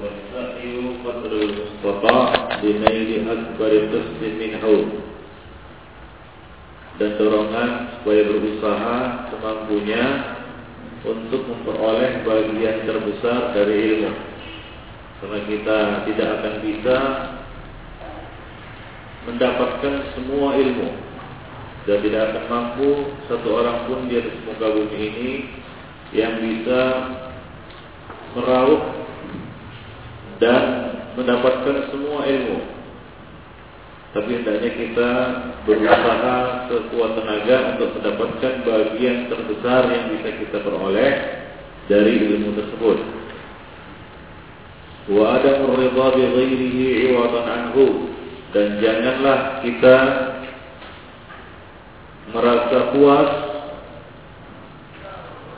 والسعي قدر المستطاع لنيل أكبر قسط منه dan dorongan supaya berusaha semampunya untuk memperoleh bagian terbesar dari ilmu. Karena kita tidak akan bisa mendapatkan semua ilmu dan tidak akan mampu satu orang pun di atas muka bumi ini yang bisa meraup dan mendapatkan semua ilmu tapi hendaknya kita berusaha sekuat tenaga untuk mendapatkan bagian terbesar yang bisa kita peroleh dari ilmu tersebut. Wa ada ridha bi ghairihi anhu dan janganlah kita merasa puas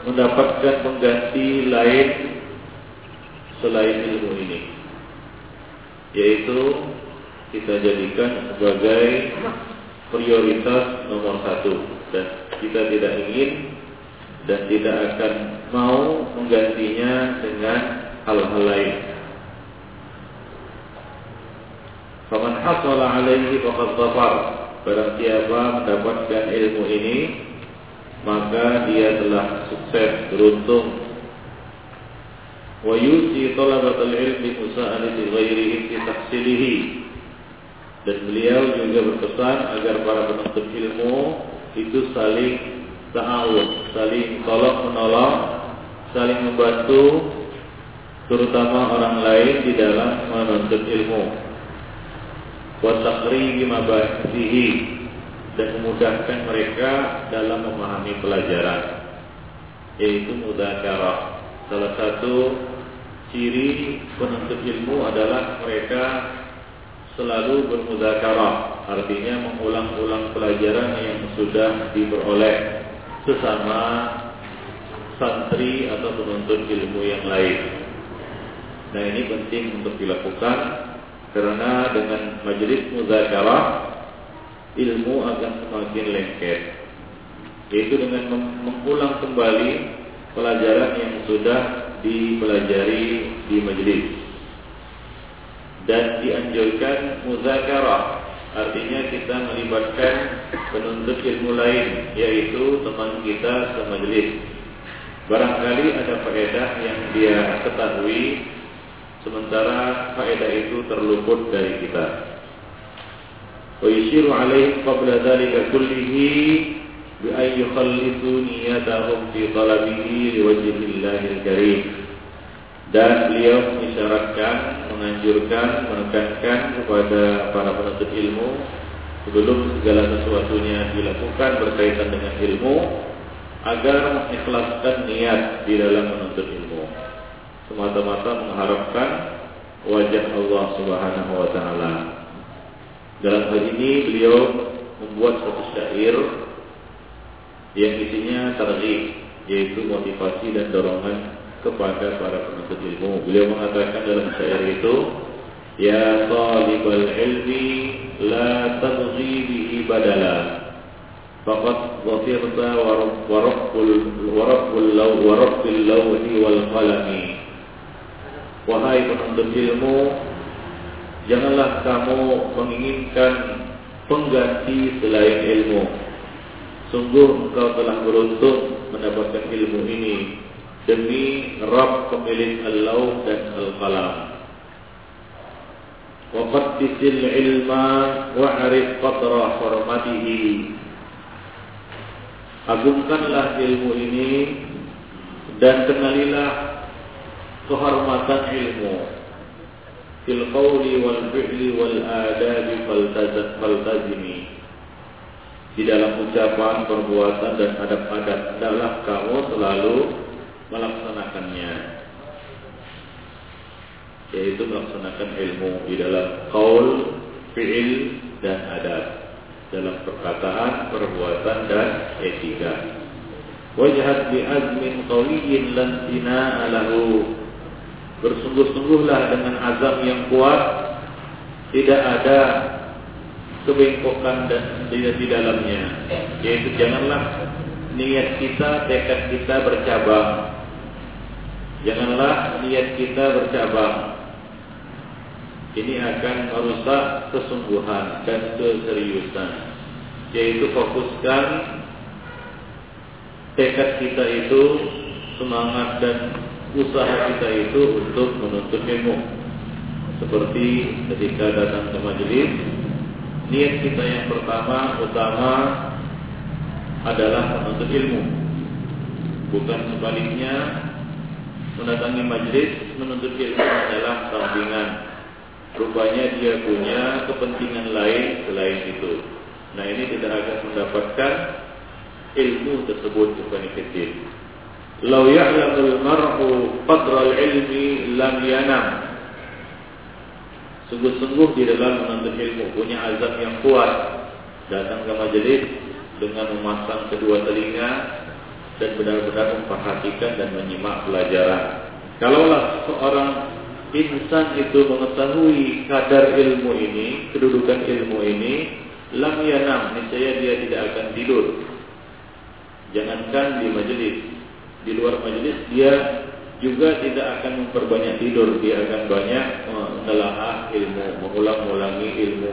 mendapatkan pengganti lain selain ilmu ini yaitu kita jadikan sebagai prioritas nomor satu dan kita tidak ingin dan tidak akan mau menggantinya dengan hal-hal lain. Faman hasala alaihi faqad dhafar. Barang siapa mendapatkan ilmu ini, maka dia telah sukses, beruntung. Yusi talabatul ilmi musa'alati ghairihi fi tahsilihi dan beliau juga berpesan agar para penuntut ilmu itu saling ta'awun, saling tolong menolong, saling membantu terutama orang lain di dalam menuntut ilmu. Wa mabahisihi dan memudahkan mereka dalam memahami pelajaran yaitu mudzakarah. Salah satu ciri penuntut ilmu adalah mereka selalu bermuzakarah, artinya mengulang-ulang pelajaran yang sudah diperoleh sesama santri atau penuntut ilmu yang lain. Nah ini penting untuk dilakukan karena dengan majelis muzakarah ilmu akan semakin lengket. Yaitu dengan mengulang kembali pelajaran yang sudah dipelajari di majelis dan dianjurkan muzakarah. Artinya kita melibatkan penuntut ilmu lain yaitu teman kita semajelis barangkali ada faedah yang dia ketahui sementara faedah itu terluput dari kita. Wa yushiru alaihim qabla dhalika kullihi bi an yukhallisu niyatahum fi talabihi liwajhillahil karim dan beliau mengisyaratkan, menganjurkan, menekankan kepada para penuntut ilmu sebelum segala sesuatunya dilakukan berkaitan dengan ilmu agar mengikhlaskan niat di dalam menuntut ilmu semata-mata mengharapkan wajah Allah Subhanahu wa taala. Dalam hal ini beliau membuat satu syair yang isinya targhib yaitu motivasi dan dorongan kepada para penuntut ilmu. Beliau mengatakan dalam syair itu, Ya talibal ilmi la tadghi bihi badala. Faqad dhafirta wa rabbul wa rabbul law wa rabbil lawhi wal qalami. Wahai penuntut ilmu, janganlah kamu menginginkan pengganti selain ilmu. Sungguh engkau telah beruntung mendapatkan ilmu ini demi Rabb pemilik Al-Law dan Al-Qalam. Wa qaddisil ilma wa'rif qadra hormatihi. Agungkanlah ilmu ini dan kenalilah kehormatan ilmu fil qawli wal fi'li wal adabi faltazimi di dalam ucapan, perbuatan dan adab-adab adalah kamu selalu melaksanakannya yaitu melaksanakan ilmu di dalam qaul, fi'il dan adab dalam perkataan, perbuatan dan etika. Wajhat bi azmin qawiyyin lan lahu. Bersungguh-sungguhlah dengan azam yang kuat, tidak ada kebengkokan dan tidak di dalamnya. Yaitu janganlah niat kita, tekad kita bercabang Janganlah niat kita bercabang. ini akan merusak kesungguhan dan keseriusan yaitu fokuskan tekad kita itu semangat dan usaha kita itu untuk menuntut ilmu seperti ketika datang ke majelis niat kita yang pertama utama adalah menuntut ilmu. Bukan sebaliknya mendatangi majelis menuntut ilmu adalah sampingan rupanya dia punya kepentingan lain selain itu. Nah ini tidak akan mendapatkan ilmu tersebut bukan kecil. Lau ya'lamul mar'u qadral ilmi lam yanam. Sungguh-sungguh di dalam menuntut ilmu punya azab yang kuat. Datang ke majelis dengan memasang kedua telinga dan benar-benar memperhatikan dan menyimak pelajaran. Kalaulah seorang insan itu mengetahui kadar ilmu ini, kedudukan ilmu ini, lam yanam, niscaya dia tidak akan tidur. Jangankan di majelis, di luar majelis dia juga tidak akan memperbanyak tidur, dia akan banyak menelaah ilmu, mengulang-ulangi ilmu.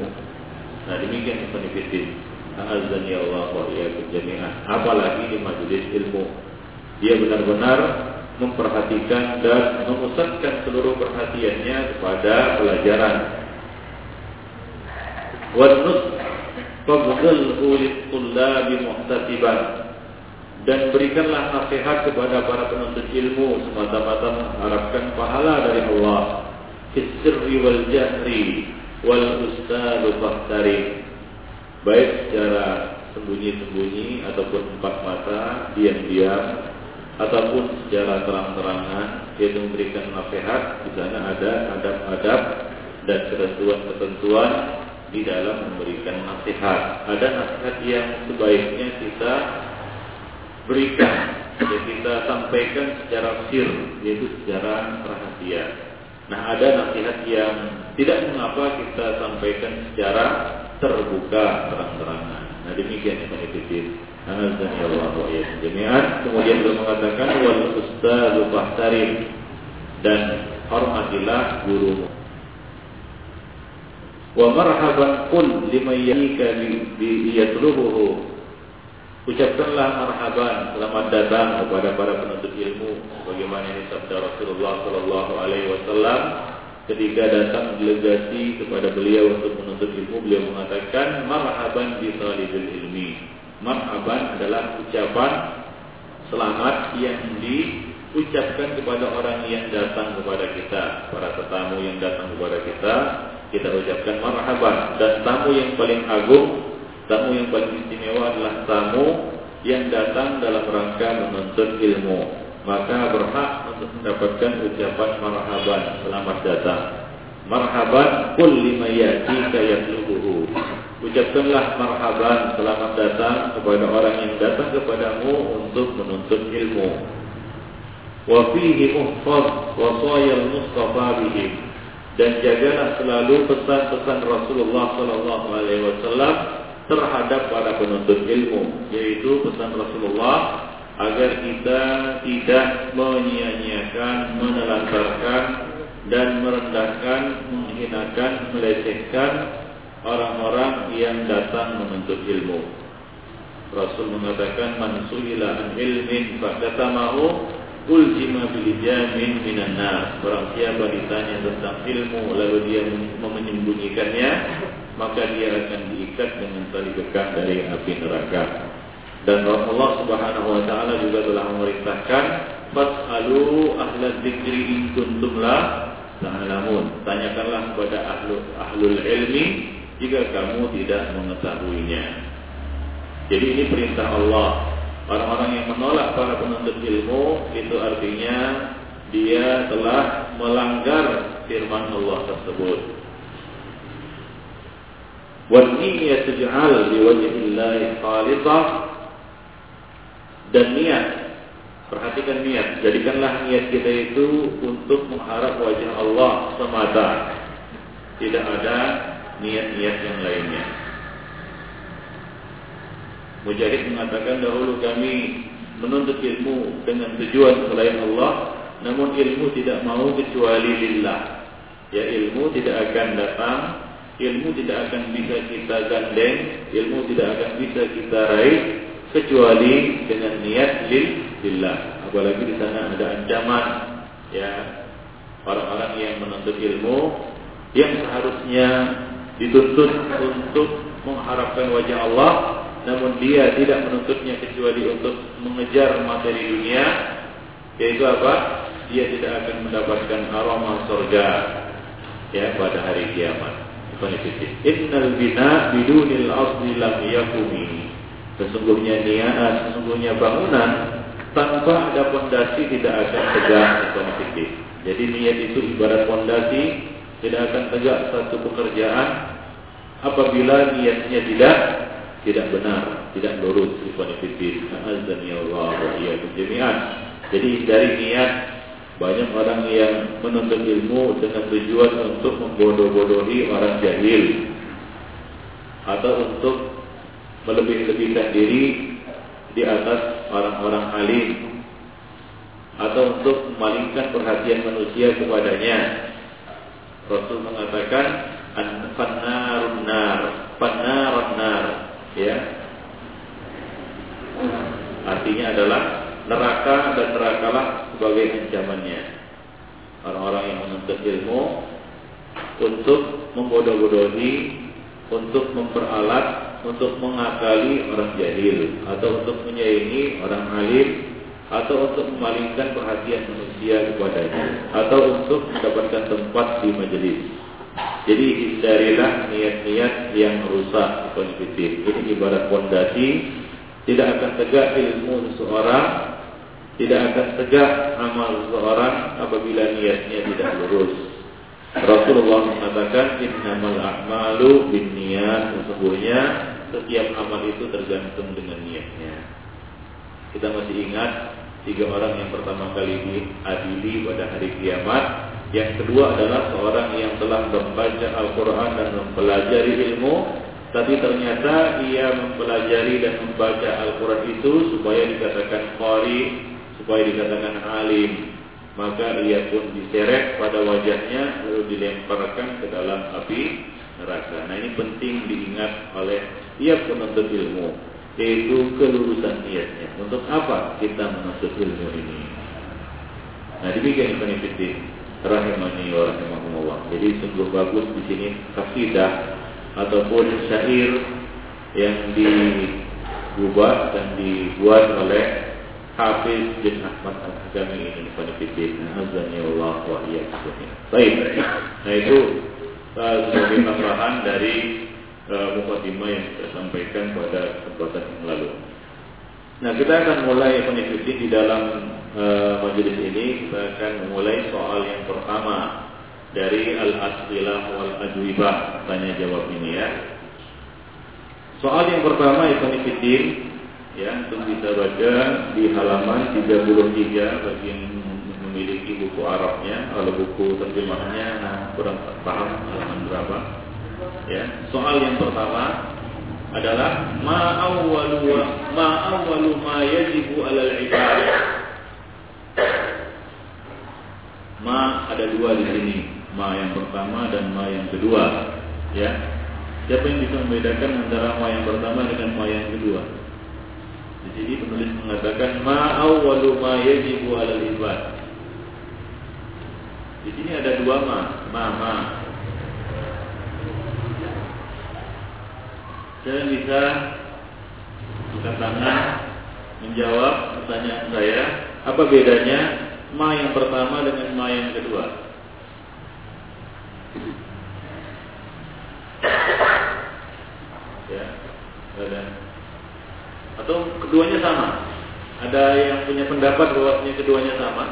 Nah demikian penelitian. Azan ya Allah wa jami'an. Apalagi di majelis ilmu. Dia benar-benar memperhatikan dan memusatkan seluruh perhatiannya kepada pelajaran. Wadnus fadlhu lit-tullabi muhtasiban dan berikanlah nasihat kepada para penuntut ilmu semata-mata mengharapkan pahala dari Allah fisri wal jahri wal ustadu fahtari baik secara sembunyi-sembunyi ataupun empat mata diam-diam ataupun secara terang-terangan yaitu memberikan nasihat. Di sana ada adab-adab dan ketentuan-ketentuan di dalam memberikan nasihat. Ada nasihat yang sebaiknya kita berikan yang kita sampaikan secara sir yaitu secara rahasia. Nah ada nasihat yang tidak mengapa kita sampaikan secara terbuka terang-terangan. Nah demikian yang menitipin. Azan ya. Kemudian beliau mengatakan wal ustadu fahtarim dan hormatilah gurumu. Wa marhaban qul liman yaka bi Ucapkanlah marhaban, selamat datang kepada para penuntut ilmu. Bagaimana ini sabda Rasulullah Sallallahu Alaihi Wasallam ketika datang delegasi kepada beliau untuk menuntut ilmu, beliau mengatakan marhaban di talibul ilmi. Marhaban adalah ucapan selamat yang diucapkan kepada orang yang datang kepada kita, para tetamu yang datang kepada kita, kita ucapkan marhaban dan tamu yang paling agung Tamu yang paling istimewa adalah tamu yang datang dalam rangka menuntut ilmu. Maka berhak untuk mendapatkan ucapan marhaban, selamat datang. Marhaban kul lima yatika yatlubuhu. Ucapkanlah marhaban, selamat datang kepada orang yang datang kepadamu untuk menuntut ilmu. Wa fihi muhfaz wasayal mustafa bihim. Dan jagalah selalu pesan-pesan Rasulullah sallallahu alaihi wasallam terhadap para penuntut ilmu yaitu pesan Rasulullah agar kita tidak menyia-nyiakan, menelantarkan dan merendahkan, menghinakan, melecehkan orang-orang yang datang menuntut ilmu. Rasul mengatakan man suila an ilmin faqatamahu uljima bil jamin minan nar. Barang siapa ditanya tentang ilmu lalu dia menyembunyikannya, maka dia akan diikat dengan tali kekang dari api neraka. Dan Allah Subhanahu wa taala juga telah memerintahkan fas'alu ahla dzikri in kuntum la ta'lamun. Tanyakanlah kepada ahlu ahlul ilmi jika kamu tidak mengetahuinya. Jadi ini perintah Allah. Orang-orang yang menolak para penuntut ilmu itu artinya dia telah melanggar firman Allah tersebut والنية تجعل لوجه الله خالصة dan niat perhatikan niat jadikanlah niat kita itu untuk mengharap wajah Allah semata tidak ada niat-niat yang lainnya Mujahid mengatakan dahulu kami menuntut ilmu dengan tujuan selain Allah namun ilmu tidak mau kecuali lillah Ya ilmu tidak akan datang, ilmu tidak akan bisa kita gandeng, ilmu tidak akan bisa kita raih kecuali dengan niat lil lillah. Apalagi di sana ada ancaman ya orang-orang yang menuntut ilmu yang seharusnya dituntut untuk mengharapkan wajah Allah namun dia tidak menuntutnya kecuali untuk mengejar materi dunia yaitu apa? Dia tidak akan mendapatkan aroma surga ya pada hari kiamat. Innal bina bidunil asli lam yakumi. Sesungguhnya niat, sesungguhnya bangunan tanpa ada pondasi tidak akan tegak konflik. Jadi niat itu ibarat pondasi tidak akan tegak satu pekerjaan apabila niatnya tidak tidak benar, tidak lurus ikhwan. Azza wa. Jadi dari niat banyak orang yang menuntut ilmu dengan tujuan untuk membodoh-bodohi orang jahil atau untuk melebih-lebihkan diri di atas orang-orang alim atau untuk memalingkan perhatian manusia kepadanya. Rasul mengatakan an-fannarun nar, fannarun nar, ya. Artinya adalah neraka dan nerakalah sebagai ancamannya. Orang-orang yang menuntut ilmu untuk membodoh-bodohi, untuk memperalat, untuk mengakali orang jahil, atau untuk menyaingi orang alim, atau untuk memalingkan perhatian manusia kepadanya, atau untuk mendapatkan tempat di majelis. Jadi hindarilah niat-niat yang rusak konfitif. Ini ibarat fondasi tidak akan tegak ilmu seseorang tidak akan tegak amal seseorang apabila niatnya tidak lurus. Rasulullah mengatakan innamal a'malu binniyat sesungguhnya setiap amal itu tergantung dengan niatnya. Kita masih ingat tiga orang yang pertama kali diadili pada hari kiamat. Yang kedua adalah seorang yang telah membaca Al-Quran dan mempelajari ilmu tapi ternyata ia mempelajari dan membaca Al-Quran itu supaya dikatakan qari supaya dikatakan alim maka ia pun diseret pada wajahnya lalu dilemparkan ke dalam api neraka. Nah ini penting diingat oleh tiap penuntut ilmu yaitu kelurusan niatnya. Untuk apa kita menuntut ilmu ini? Nah demikian peneliti rahimani wa rahimahumullah. Jadi sungguh bagus di sini kasidah ataupun syair yang dibuat dan dibuat oleh Hafiz bin Ahmad Al-Hakami ini pada fitin Azani Allah wa iyyakum. Baik. Nah itu uh, sebagai tambahan dari uh, yang saya sampaikan pada kesempatan yang lalu. Nah kita akan mulai mengikuti di dalam uh, majelis ini kita akan memulai soal yang pertama dari al-as'ilah wal ajwibah tanya jawab ini ya. Soal yang pertama Ibn Fiddin ya untuk bisa baca di halaman 33 bagi yang memiliki buku Arabnya kalau buku terjemahnya nah, kurang paham halaman berapa. Ya soal yang pertama adalah ma awwalu ma awwalu ma yajibu alal ibad ma ada dua di sini. Ma yang pertama dan ma yang kedua. Ya siapa yang bisa membedakan antara ma yang pertama dengan ma yang kedua di sini penulis mengatakan ma awwalu ma yajibu 'alal ibad. Di sini ada dua ma, ma ma. Saya bisa angkat tangan menjawab pertanyaan saya, apa bedanya ma yang pertama dengan ma yang kedua? Ya, ada atau keduanya sama? Ada yang punya pendapat bahwa keduanya sama?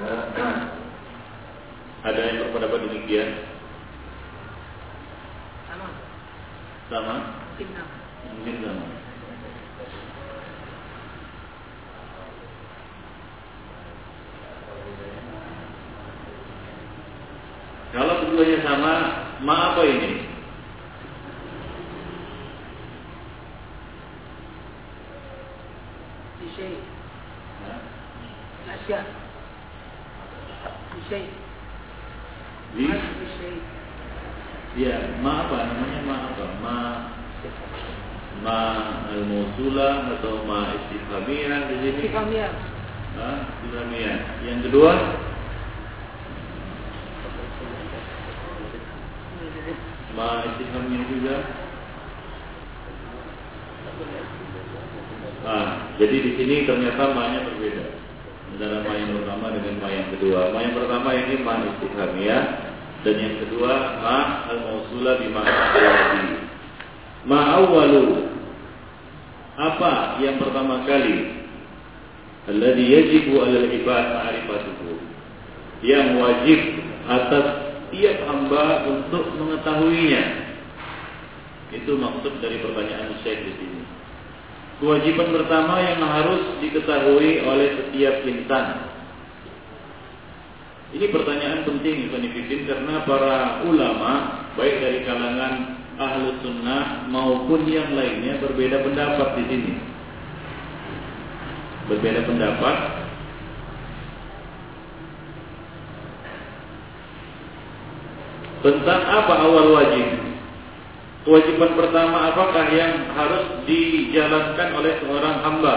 Ada yang berpendapat demikian? Sama. Sama? Mungkin sama. Mungkin sama. Kalau keduanya sama, ma apa ini? Di? Ya, ma apa namanya ma apa? Ma ma al-musula atau ma istiqamia? di sini? Ah, istiqamia. Yang kedua? Istifhamiyah juga. Ah, jadi di sini ternyata ma-nya berbeda. Antara ma yang pertama dengan ma yang kedua. Ma yang pertama ini ma istifhamiyah dan yang kedua ma al-mausula bi ma Ma awwalu. Apa yang pertama kali? Alladhi yajibu 'alal ibad ma'rifatuhu. Yang wajib atas tiap hamba untuk mengetahuinya. Itu maksud dari pertanyaan Syekh di sini. Kewajiban pertama yang harus diketahui oleh setiap insan. Ini pertanyaan penting Ibn karena para ulama baik dari kalangan ahlu sunnah maupun yang lainnya berbeda pendapat di sini. Berbeda pendapat tentang apa awal wajib. Kewajiban pertama apakah yang harus dijalankan oleh seorang hamba?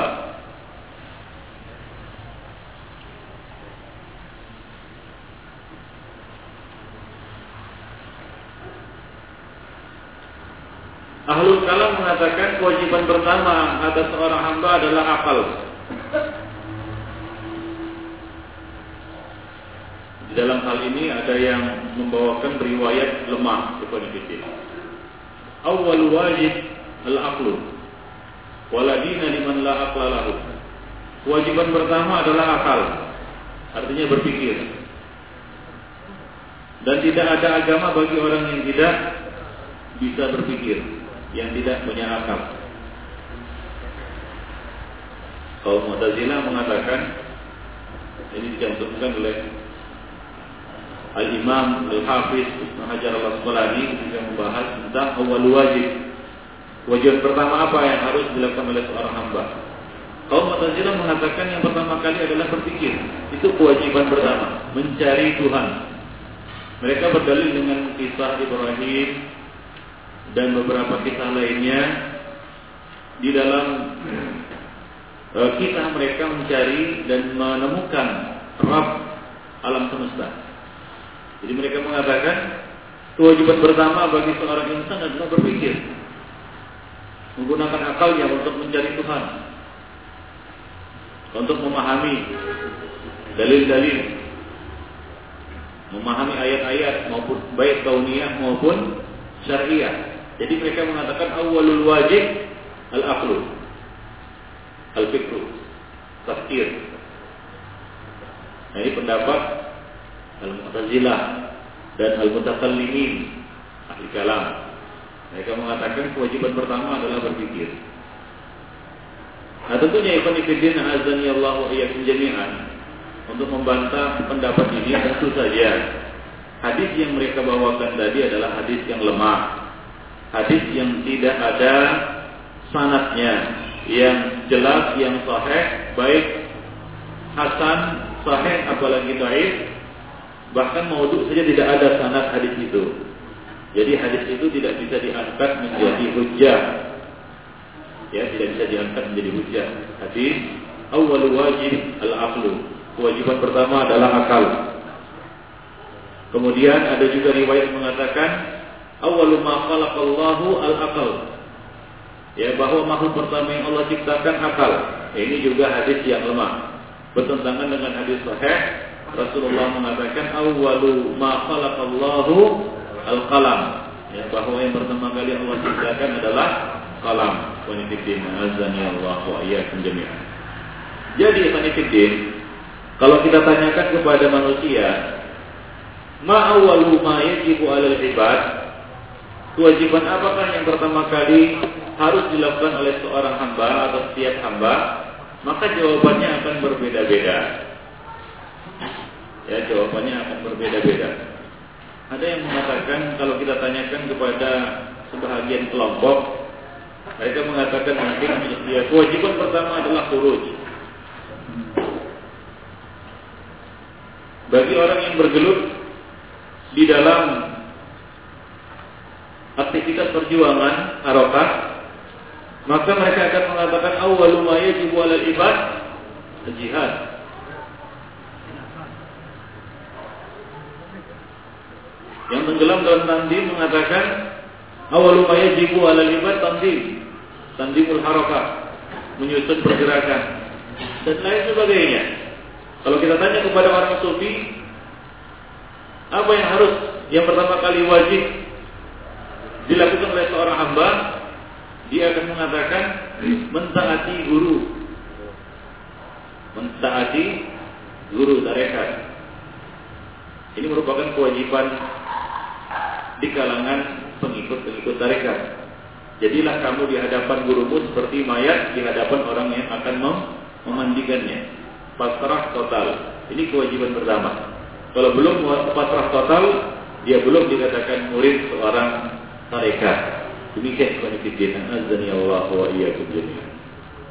Ahlul kalam mengatakan kewajiban pertama atas seorang hamba adalah akal. Di dalam hal ini ada yang membawakan riwayat lemah kepada kita. Awal wajib al-aqlu. Waladina liman la aqla lahu. Kewajiban pertama adalah akal. Artinya berpikir. Dan tidak ada agama bagi orang yang tidak bisa berpikir yang tidak punya akal. Kaum Mu'tazilah mengatakan ini dicantumkan oleh Al-Imam Al-Hafiz Ibn Hajar Al-Asqalani ketika membahas tentang awal wajib. Wajib pertama apa yang harus dilakukan oleh seorang hamba? Kaum Mu'tazilah mengatakan yang pertama kali adalah berpikir. Itu kewajiban pertama, mencari Tuhan. Mereka berdalil dengan kisah Ibrahim dan beberapa kisah lainnya di dalam e, kisah mereka mencari dan menemukan Rabb alam semesta. Jadi mereka mengatakan kewajiban pertama bagi seorang insan adalah berpikir, menggunakan akalnya untuk mencari Tuhan, untuk memahami dalil-dalil, memahami ayat-ayat maupun baik kauniyah maupun syariah. Jadi mereka mengatakan awalul wajib al-aqlu. Al-fikru. Tafkir. Nah, ini pendapat Al-Mu'tazilah dan Al-Mutakallimin ahli kalam. Mereka mengatakan kewajiban pertama adalah berpikir. Nah tentunya Ibn Fiddin azani Allah wa iyyakum jami'an untuk membantah pendapat ini tentu saja hadis yang mereka bawakan tadi adalah hadis yang lemah hadis yang tidak ada sanatnya yang jelas yang sahih baik hasan sahih apalagi dhaif bahkan maudhu saja tidak ada sanad hadis itu jadi hadis itu tidak bisa diangkat menjadi hujjah ya tidak bisa diangkat menjadi hujjah hadis awal wajib al aqlu kewajiban pertama adalah akal kemudian ada juga riwayat mengatakan awwalu ma khalaqallahu al-aqal. Ya, bahwa makhluk pertama yang Allah ciptakan akal. Ini juga hadis yang lemah. Bertentangan dengan hadis sahih Rasulullah mengatakan awwalu ma khalaqallahu al-qalam. Ya, bahwa yang pertama kali Allah ciptakan adalah kalam. Wanifidin azani Allah wa iyyakum jami'an. Jadi wanifidin kalau kita tanyakan kepada manusia, ma awwalu ma yajibu 'alal ibad Kewajiban apakah yang pertama kali harus dilakukan oleh seorang hamba atau setiap hamba? Maka jawabannya akan berbeda-beda ya jawabannya akan berbeda-beda. Ada yang mengatakan kalau kita tanyakan kepada sebahagian kelompok, mereka mengatakan nanti ya, kewajiban pertama adalah kuruj. Bagi orang yang bergelut di dalam aktivitas perjuangan Arafah, maka mereka akan mengatakan awalumaya ma ibad jihad Yang tenggelam dalam tandim mengatakan awwalu ma yajibu 'alal ibad tandim. Tandimul harakah, menyusun pergerakan dan lain sebagainya. Kalau kita tanya kepada orang sufi, apa yang harus yang pertama kali wajib dilakukan oleh seorang hamba, dia akan mengatakan mentaati guru. Mentaati guru tarekat. Ini merupakan kewajiban di kalangan pengikut-pengikut tarekat. Jadilah kamu di hadapan gurumu seperti mayat di hadapan orang yang akan mem memandikannya. Pasrah total. Ini kewajiban pertama. Kalau belum pasrah total, dia belum dikatakan murid seorang tarekat. Demikian konfidin azani Allah wa iyyakum.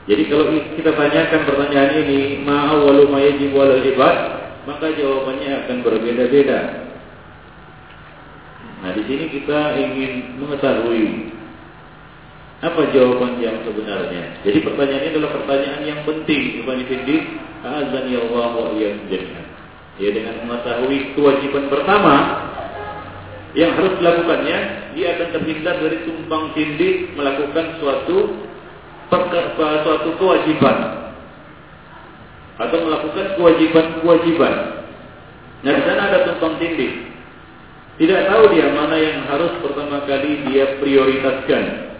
Jadi kalau kita tanyakan pertanyaan ini, ma'awalu ma yajibu 'alal ibad, maka jawabannya akan berbeda-beda. Nah, di sini kita ingin mengetahui apa jawaban yang sebenarnya. Jadi pertanyaan ini adalah pertanyaan yang penting. Ibn Fiddi, azani Allah wa. Ya dengan mengetahui kewajiban pertama yang harus dilakukannya, dia akan terhindar dari tumpang tindih melakukan suatu suatu kewajiban atau melakukan kewajiban-kewajiban. Nah di sana ada tumpang tindih. Tidak tahu dia mana yang harus pertama kali dia prioritaskan.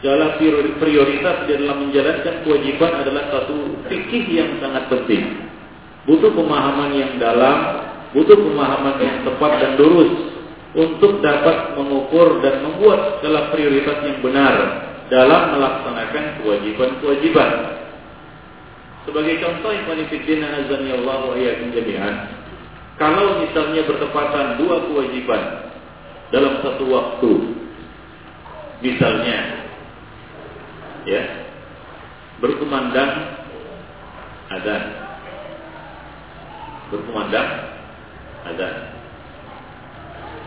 Segala prioritas di dalam menjalankan kewajiban adalah satu fikih yang sangat penting. Butuh pemahaman yang dalam, butuh pemahaman yang tepat dan lurus untuk dapat mengukur dan membuat skala prioritas yang benar dalam melaksanakan kewajiban-kewajiban. Sebagai contoh yang manifidin azani Allah wa jami'an. Kalau misalnya bertepatan dua kewajiban dalam satu waktu, misalnya ya berkumandang ada berkumandang ada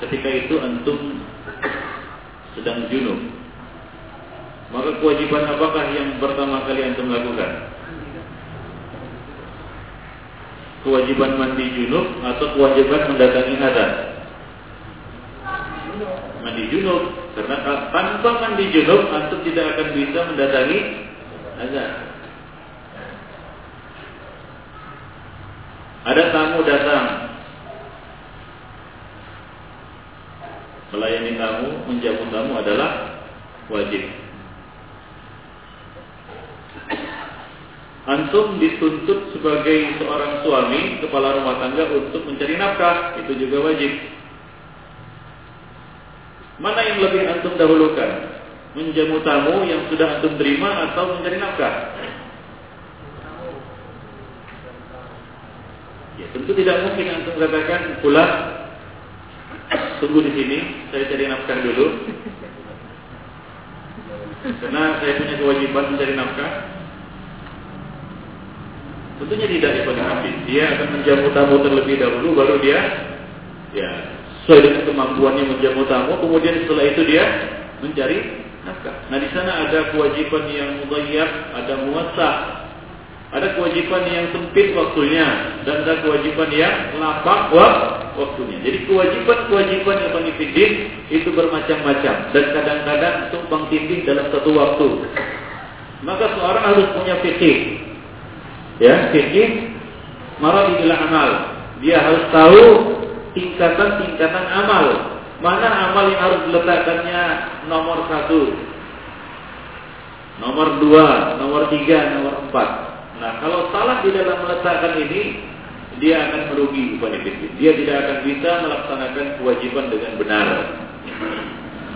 ketika itu antum sedang junub maka kewajiban apakah yang pertama kali antum lakukan kewajiban mandi junub atau kewajiban mendatangi hadas mandi junub karena tanpa mandi junub antum tidak akan bisa mendatangi azan ada tamu datang. Melayani tamu, menjamu tamu adalah wajib. Antum dituntut sebagai seorang suami, kepala rumah tangga untuk mencari nafkah, itu juga wajib. Mana yang lebih antum dahulukan? Menjamu tamu yang sudah antum terima atau mencari nafkah? Ya, tentu tidak mungkin antum katakan pulang tunggu di sini, saya cari nafkah dulu. Karena saya punya kewajiban mencari nafkah. Tentunya tidak habis. Dia akan menjamu tamu terlebih dahulu, baru dia ya sesuai dengan kemampuannya menjamu tamu. Kemudian setelah itu dia mencari nafkah. Nah di sana ada kewajiban yang mudhayyab, ada muasah, ada kewajiban yang sempit waktunya dan ada kewajiban yang lapang waktunya. Jadi kewajiban-kewajiban yang penifidin itu bermacam-macam dan kadang-kadang tumpang tindih dalam satu waktu. Maka seorang harus punya fikih. Ya, fikih maratibil amal. Dia harus tahu tingkatan-tingkatan amal. Mana amal yang harus diletakkannya nomor satu, nomor dua, nomor tiga, nomor empat. Nah, kalau salah di dalam meletakkan ini, dia akan merugi kepada Dia tidak akan bisa melaksanakan kewajiban dengan benar.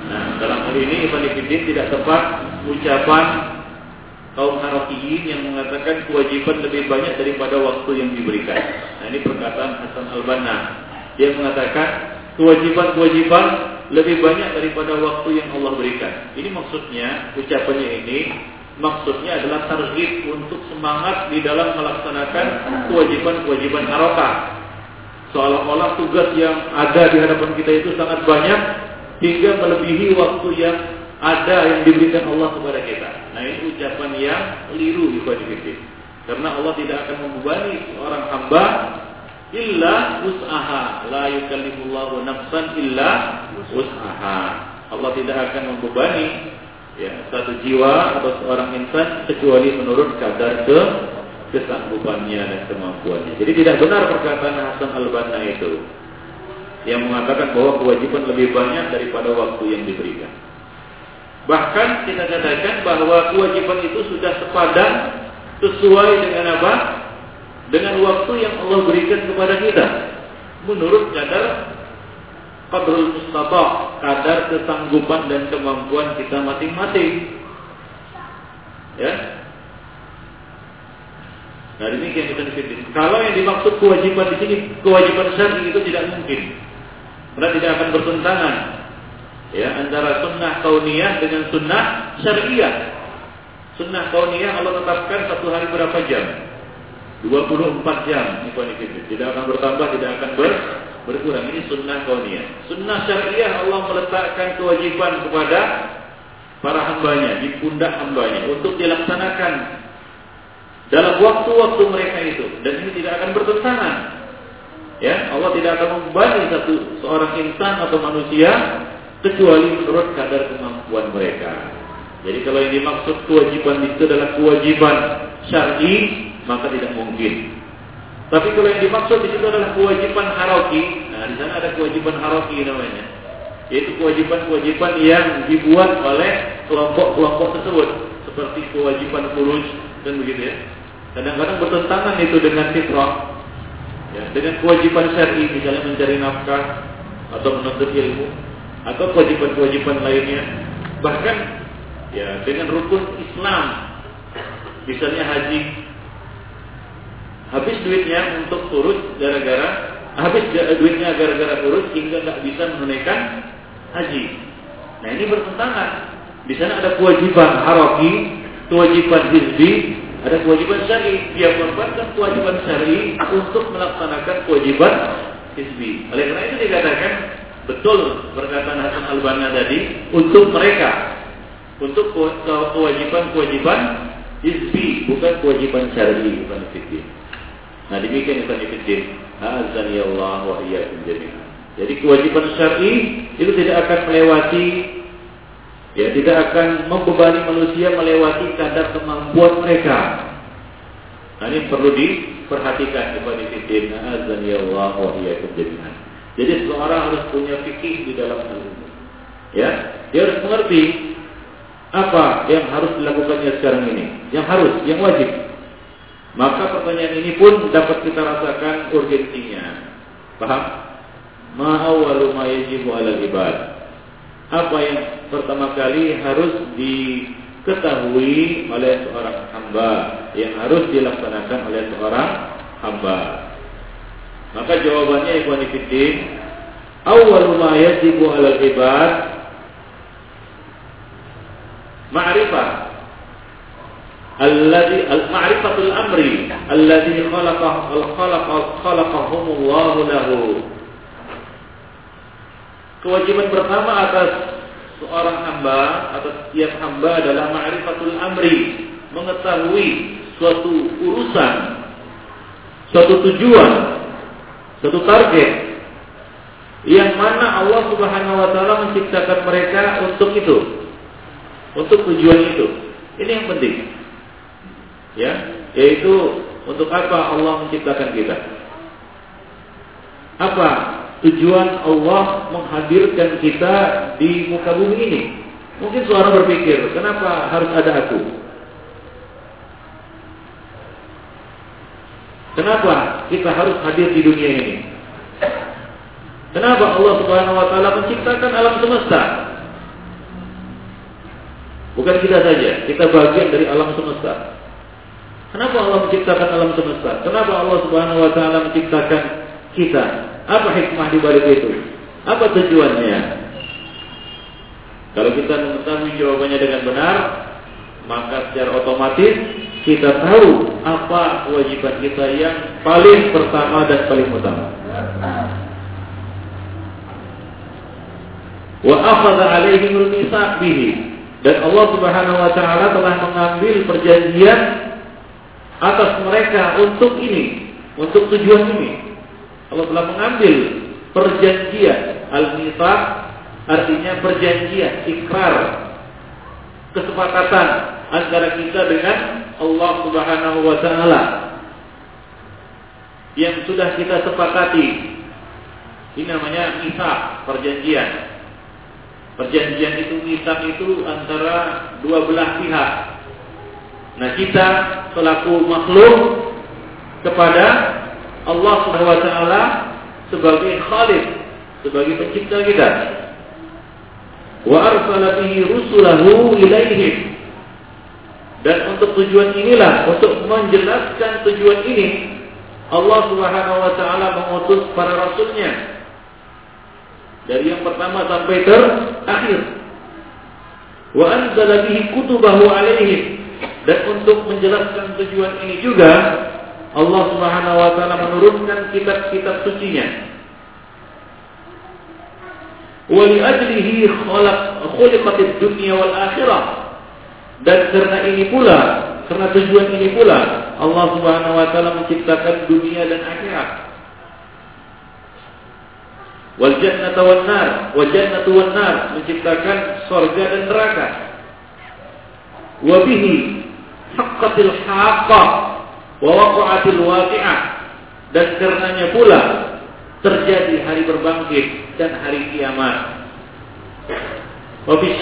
Nah, dalam hal ini Ibn tidak tepat ucapan kaum Harafiyin yang mengatakan kewajiban lebih banyak daripada waktu yang diberikan. Nah, ini perkataan Hasan Al-Banna. Dia mengatakan kewajiban-kewajiban lebih banyak daripada waktu yang Allah berikan. Ini maksudnya ucapannya ini maksudnya adalah tarhib untuk semangat di dalam melaksanakan kewajiban-kewajiban harokah. Seolah-olah tugas yang ada di hadapan kita itu sangat banyak hingga melebihi waktu yang ada yang diberikan Allah kepada kita. Nah ini ucapan yang keliru ibadah Karena Allah tidak akan membebani seorang hamba illa usaha la yukallifullahu nafsan illa usaha. Allah tidak akan membebani ya, satu jiwa atau seorang insan kecuali menurut kadar ke kesanggupannya dan kemampuannya. Jadi tidak benar perkataan Hasan Al-Banna itu yang mengatakan bahwa kewajiban lebih banyak daripada waktu yang diberikan. Bahkan kita katakan bahwa kewajiban itu sudah sepadan sesuai dengan apa? Dengan waktu yang Allah berikan kepada kita. Menurut kadar qadrul mustata, kadar kesanggupan dan kemampuan kita masing-masing. Ya, Nah demikian kita dipilih. Kalau yang dimaksud kewajiban di sini kewajiban syar'i itu tidak mungkin. Karena tidak akan bertentangan ya antara sunnah kauniyah dengan sunnah syariah. Sunnah kauniyah Allah tetapkan satu hari berapa jam? 24 jam Tidak akan bertambah, tidak akan ber, berkurang. Ini sunnah kauniyah. Sunnah syariah Allah meletakkan kewajiban kepada para hambanya, di pundak hambanya untuk dilaksanakan dalam waktu-waktu mereka itu dan ini tidak akan bertentangan. Ya, Allah tidak akan membebani satu seorang insan atau manusia kecuali menurut kadar kemampuan mereka. Jadi kalau yang dimaksud kewajiban itu adalah kewajiban syar'i, maka tidak mungkin. Tapi kalau yang dimaksud di situ adalah kewajiban haroki, nah di sana ada kewajiban haroki namanya, yaitu kewajiban-kewajiban yang dibuat oleh kelompok-kelompok tersebut, seperti kewajiban kurus dan begitu ya. Kadang-kadang bertentangan itu dengan fitrah. Ya, dengan kewajiban syar'i misalnya mencari nafkah atau menuntut ilmu atau kewajiban-kewajiban lainnya. Bahkan ya dengan rukun Islam misalnya haji habis duitnya untuk turut gara-gara habis duitnya gara-gara turut hingga nggak bisa menunaikan haji. Nah ini bertentangan. Di sana ada kewajiban haroki, kewajiban hizbi, ada kewajiban syar'i, dia mengorbankan kewajiban syar'i untuk melaksanakan kewajiban hizbi. Oleh karena itu dikatakan betul perkataan Hasan Al-Banna tadi untuk mereka untuk kewajiban-kewajiban hizbi bukan kewajiban syar'i bukan hizbi. Nah demikian Ibn Fiddin. Azani Allah wa iyyakum jami'an. Jadi kewajiban syar'i itu tidak akan melewati Ya, tidak akan membebani manusia melewati kadar kemampuan mereka. Nah, ini perlu diperhatikan kepada fitin. Azan ya Allah wa iyyakum jami'an. Jadi seseorang harus punya fikih di dalam hal ini. Ya, dia harus mengerti apa yang harus dilakukannya sekarang ini. Yang harus, yang wajib. Maka pertanyaan ini pun dapat kita rasakan urgensinya. Paham? Ma'awalu ma yajibu 'alal ibad apa yang pertama kali harus diketahui oleh seorang hamba yang harus dilaksanakan oleh seorang hamba. Maka jawabannya ikhwan fillah, awal ma yajibu 'alal ibad ma'rifah alladhi al-ma'rifatul amri alladhi khalaqa al-khalaqa khalaqahumullahu lahu. Kewajiban pertama atas seorang hamba atau setiap hamba adalah ma'rifatul amri, mengetahui suatu urusan, suatu tujuan, suatu target yang mana Allah Subhanahu wa taala menciptakan mereka untuk itu. Untuk tujuan itu. Ini yang penting. Ya, yaitu untuk apa Allah menciptakan kita? Apa tujuan Allah menghadirkan kita di muka bumi ini. Mungkin seorang berpikir, kenapa harus ada aku? Kenapa kita harus hadir di dunia ini? Kenapa Allah Subhanahu wa taala menciptakan alam semesta? Bukan kita saja, kita bagian dari alam semesta. Kenapa Allah menciptakan alam semesta? Kenapa Allah Subhanahu wa taala menciptakan kita? Apa hikmah di balik itu? Apa tujuannya? Kalau kita mengetahui jawabannya dengan benar, maka secara otomatis kita tahu apa kewajiban kita yang paling pertama dan paling utama. Wa akhadha alaihimul mitsaq bihi. Dan Allah Subhanahu wa taala telah mengambil perjanjian atas mereka untuk ini, untuk tujuan ini. Allah telah mengambil perjanjian al-mitsaq artinya perjanjian, ikrar, kesepakatan antara kita dengan Allah Subhanahu wa taala yang sudah kita sepakati. Ini namanya misak, perjanjian. Perjanjian itu misak itu antara dua belah pihak. Nah, kita selaku makhluk kepada Allah Subhanahu wa taala sebagai Khalik, sebagai pencipta kita. Wa arsala bihi rusulahu ilaihim. Dan untuk tujuan inilah, untuk menjelaskan tujuan ini, Allah Subhanahu wa taala mengutus para rasulnya dari yang pertama sampai terakhir. Wa anzala bihi kutubahu alaihim. Dan untuk menjelaskan tujuan ini juga Allah Subhanahu wa taala menurunkan kitab-kitab sucinya. Wa li ajlihi khalaq khuliqatid dunya wal akhirah. Dan karena ini pula, karena tujuan ini pula Allah Subhanahu wa taala menciptakan dunia dan akhirat. Wal jannata wan nar wa jannatu menciptakan surga dan neraka. Wa bihi haqqatil haqqah wa waqa'atil waqi'ah. Dan karenanya pula terjadi hari berbangkit dan hari kiamat. Wa bi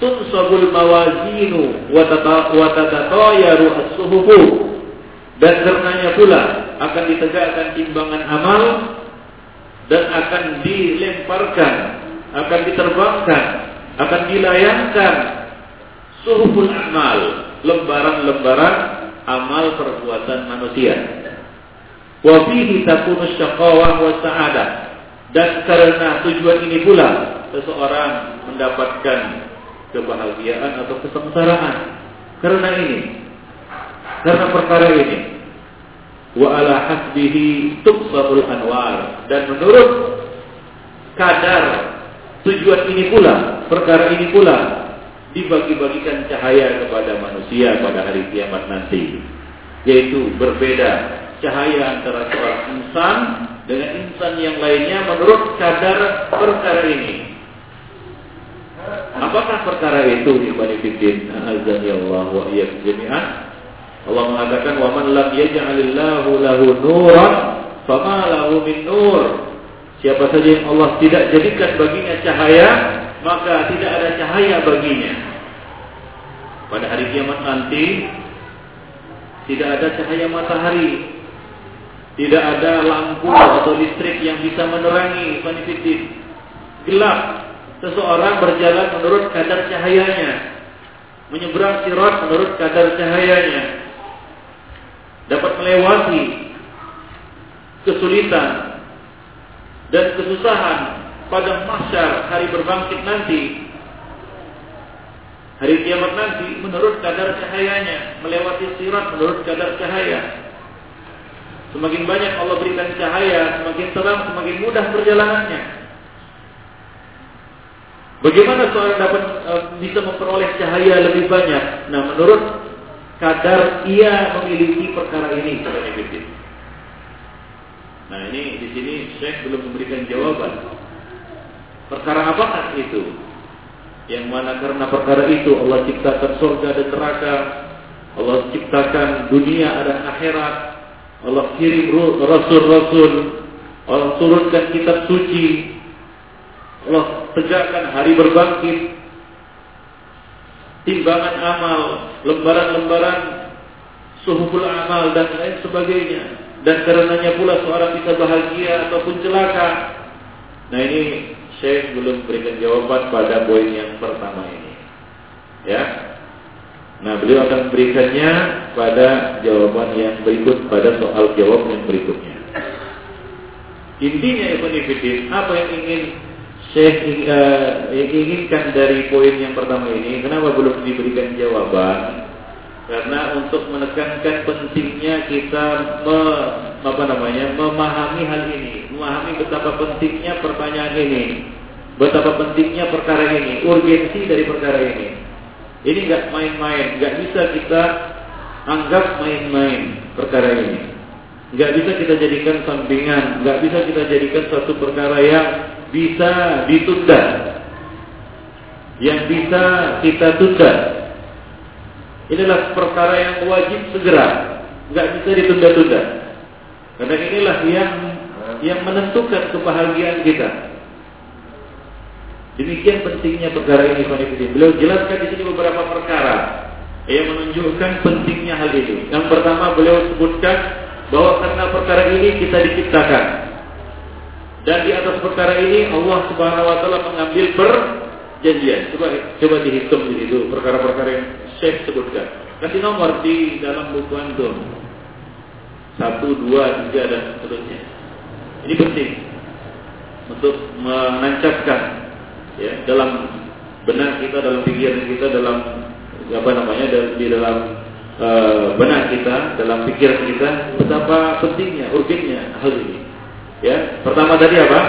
tunsabul mawazinu wa tatatayaru as-suhufu dan karenanya pula akan ditegakkan timbangan amal dan akan dilemparkan, akan diterbangkan, akan dilayangkan suhuful amal, lembaran-lembaran amal perbuatan manusia. Wa fihi takunu syaqawah wa sa'adah. Dan karena tujuan ini pula seseorang mendapatkan kebahagiaan atau kesengsaraan. Karena ini, karena perkara ini, wa ala hasbihi tuqsarul anwar. Dan menurut kadar tujuan ini pula perkara ini pula dibagi-bagikan cahaya kepada manusia pada hari kiamat nanti. Yaitu berbeda cahaya antara seorang insan dengan insan yang lainnya menurut kadar perkara ini apakah perkara itu ibadi fiddin azan ya Allah wa iyyakum jami'an Allah mengatakan wa man lam yaj'alillahu lahu nuran fama lahu min nur. Siapa saja yang Allah tidak jadikan baginya cahaya, maka tidak ada cahaya baginya. Pada hari kiamat nanti tidak ada cahaya matahari. Tidak ada lampu atau listrik yang bisa menerangi panifitin. Gelap. Seseorang berjalan menurut kadar cahayanya. Menyeberang sirat menurut kadar cahayanya. Dapat melewati kesulitan dan kesusahan pada mahsyar hari berbangkit nanti. Hari kiamat nanti menurut kadar cahayanya melewati sirat menurut kadar cahaya. Semakin banyak Allah berikan cahaya semakin terang semakin mudah perjalanannya bagaimana seorang dapat uh, bisa memperoleh cahaya lebih banyak nah menurut kadar ia memiliki perkara ini sebagai bibit. Nah ini di sini Syekh belum memberikan jawaban. Perkara apakah itu? Yang mana karena perkara itu Allah ciptakan surga dan neraka, Allah ciptakan dunia dan akhirat, Allah kirim rasul-rasul, Allah turunkan kitab suci, Allah tegakkan hari berbangkit, timbangan amal, lembaran-lembaran suhuful amal dan lain sebagainya. Dan karenanya pula seorang bisa bahagia ataupun celaka. Nah ini saya belum berikan jawaban pada poin yang pertama ini. Ya. Nah beliau akan memberikannya pada jawaban yang berikut pada soal jawab yang berikutnya. Intinya Ibn apa yang ingin Syekh uh, inginkan dari poin yang pertama ini, kenapa belum diberikan jawaban? Karena untuk menekankan pentingnya kita me, apa namanya memahami hal ini, memahami betapa pentingnya pertanyaan ini, betapa pentingnya perkara ini, urgensi dari perkara ini. Ini nggak main-main, nggak bisa kita anggap main-main perkara ini. Nggak bisa kita jadikan sampingan, nggak bisa kita jadikan suatu perkara yang bisa ditunda, yang bisa kita tunda. Inilah perkara yang wajib segera, nggak bisa ditunda-tunda. Karena inilah yang yang menentukan kebahagiaan kita. Demikian pentingnya perkara ini. Beliau jelaskan di sini beberapa perkara yang menunjukkan pentingnya hal ini. Yang pertama beliau sebutkan bahwa karena perkara ini kita diciptakan. Dan di atas perkara ini Allah Subhanahu wa taala mengambil perjanjian. Coba coba dihitung di situ perkara-perkara yang Syekh sebutkan. Kasih nomor di dalam buku antum. Satu, dua, tiga dan seterusnya. Ini penting untuk menancapkan ya dalam benak kita, dalam pikiran kita, dalam apa namanya di dalam benak kita, dalam pikiran kita betapa pentingnya, urgennya hal ini. Ya, pertama tadi apa?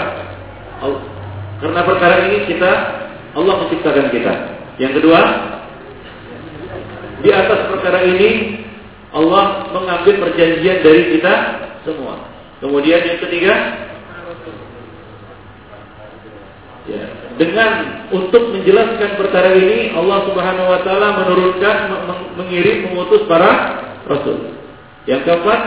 Karena perkara ini kita Allah menciptakan kita. Yang kedua, di atas perkara ini Allah mengambil perjanjian dari kita semua. Kemudian yang ketiga, ya, dengan untuk menjelaskan perkara ini Allah Subhanahu wa taala menurunkan mengirim mengutus para rasul. Yang keempat,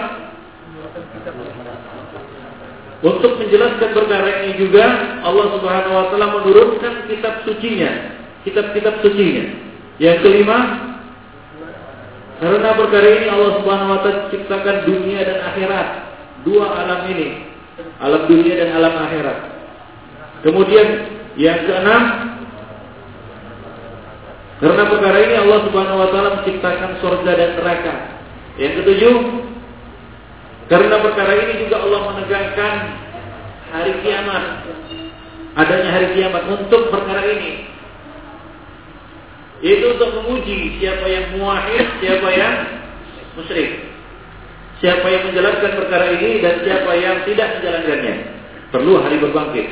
untuk menjelaskan perkara ini juga Allah Subhanahu wa taala menurunkan kitab sucinya, kitab-kitab sucinya. Yang kelima, karena perkara ini Allah Subhanahu wa taala ciptakan dunia dan akhirat. Dua alam ini. Alam dunia dan alam akhirat. Kemudian yang keenam karena perkara ini Allah Subhanahu wa taala menciptakan surga dan neraka. Yang ketujuh karena perkara ini juga Allah menegakkan hari kiamat. Adanya hari kiamat untuk perkara ini. Itu untuk menguji siapa yang muahid, siapa yang musyrik. Siapa yang menjalankan perkara ini dan siapa yang tidak menjalankannya. Perlu hari berbangkit.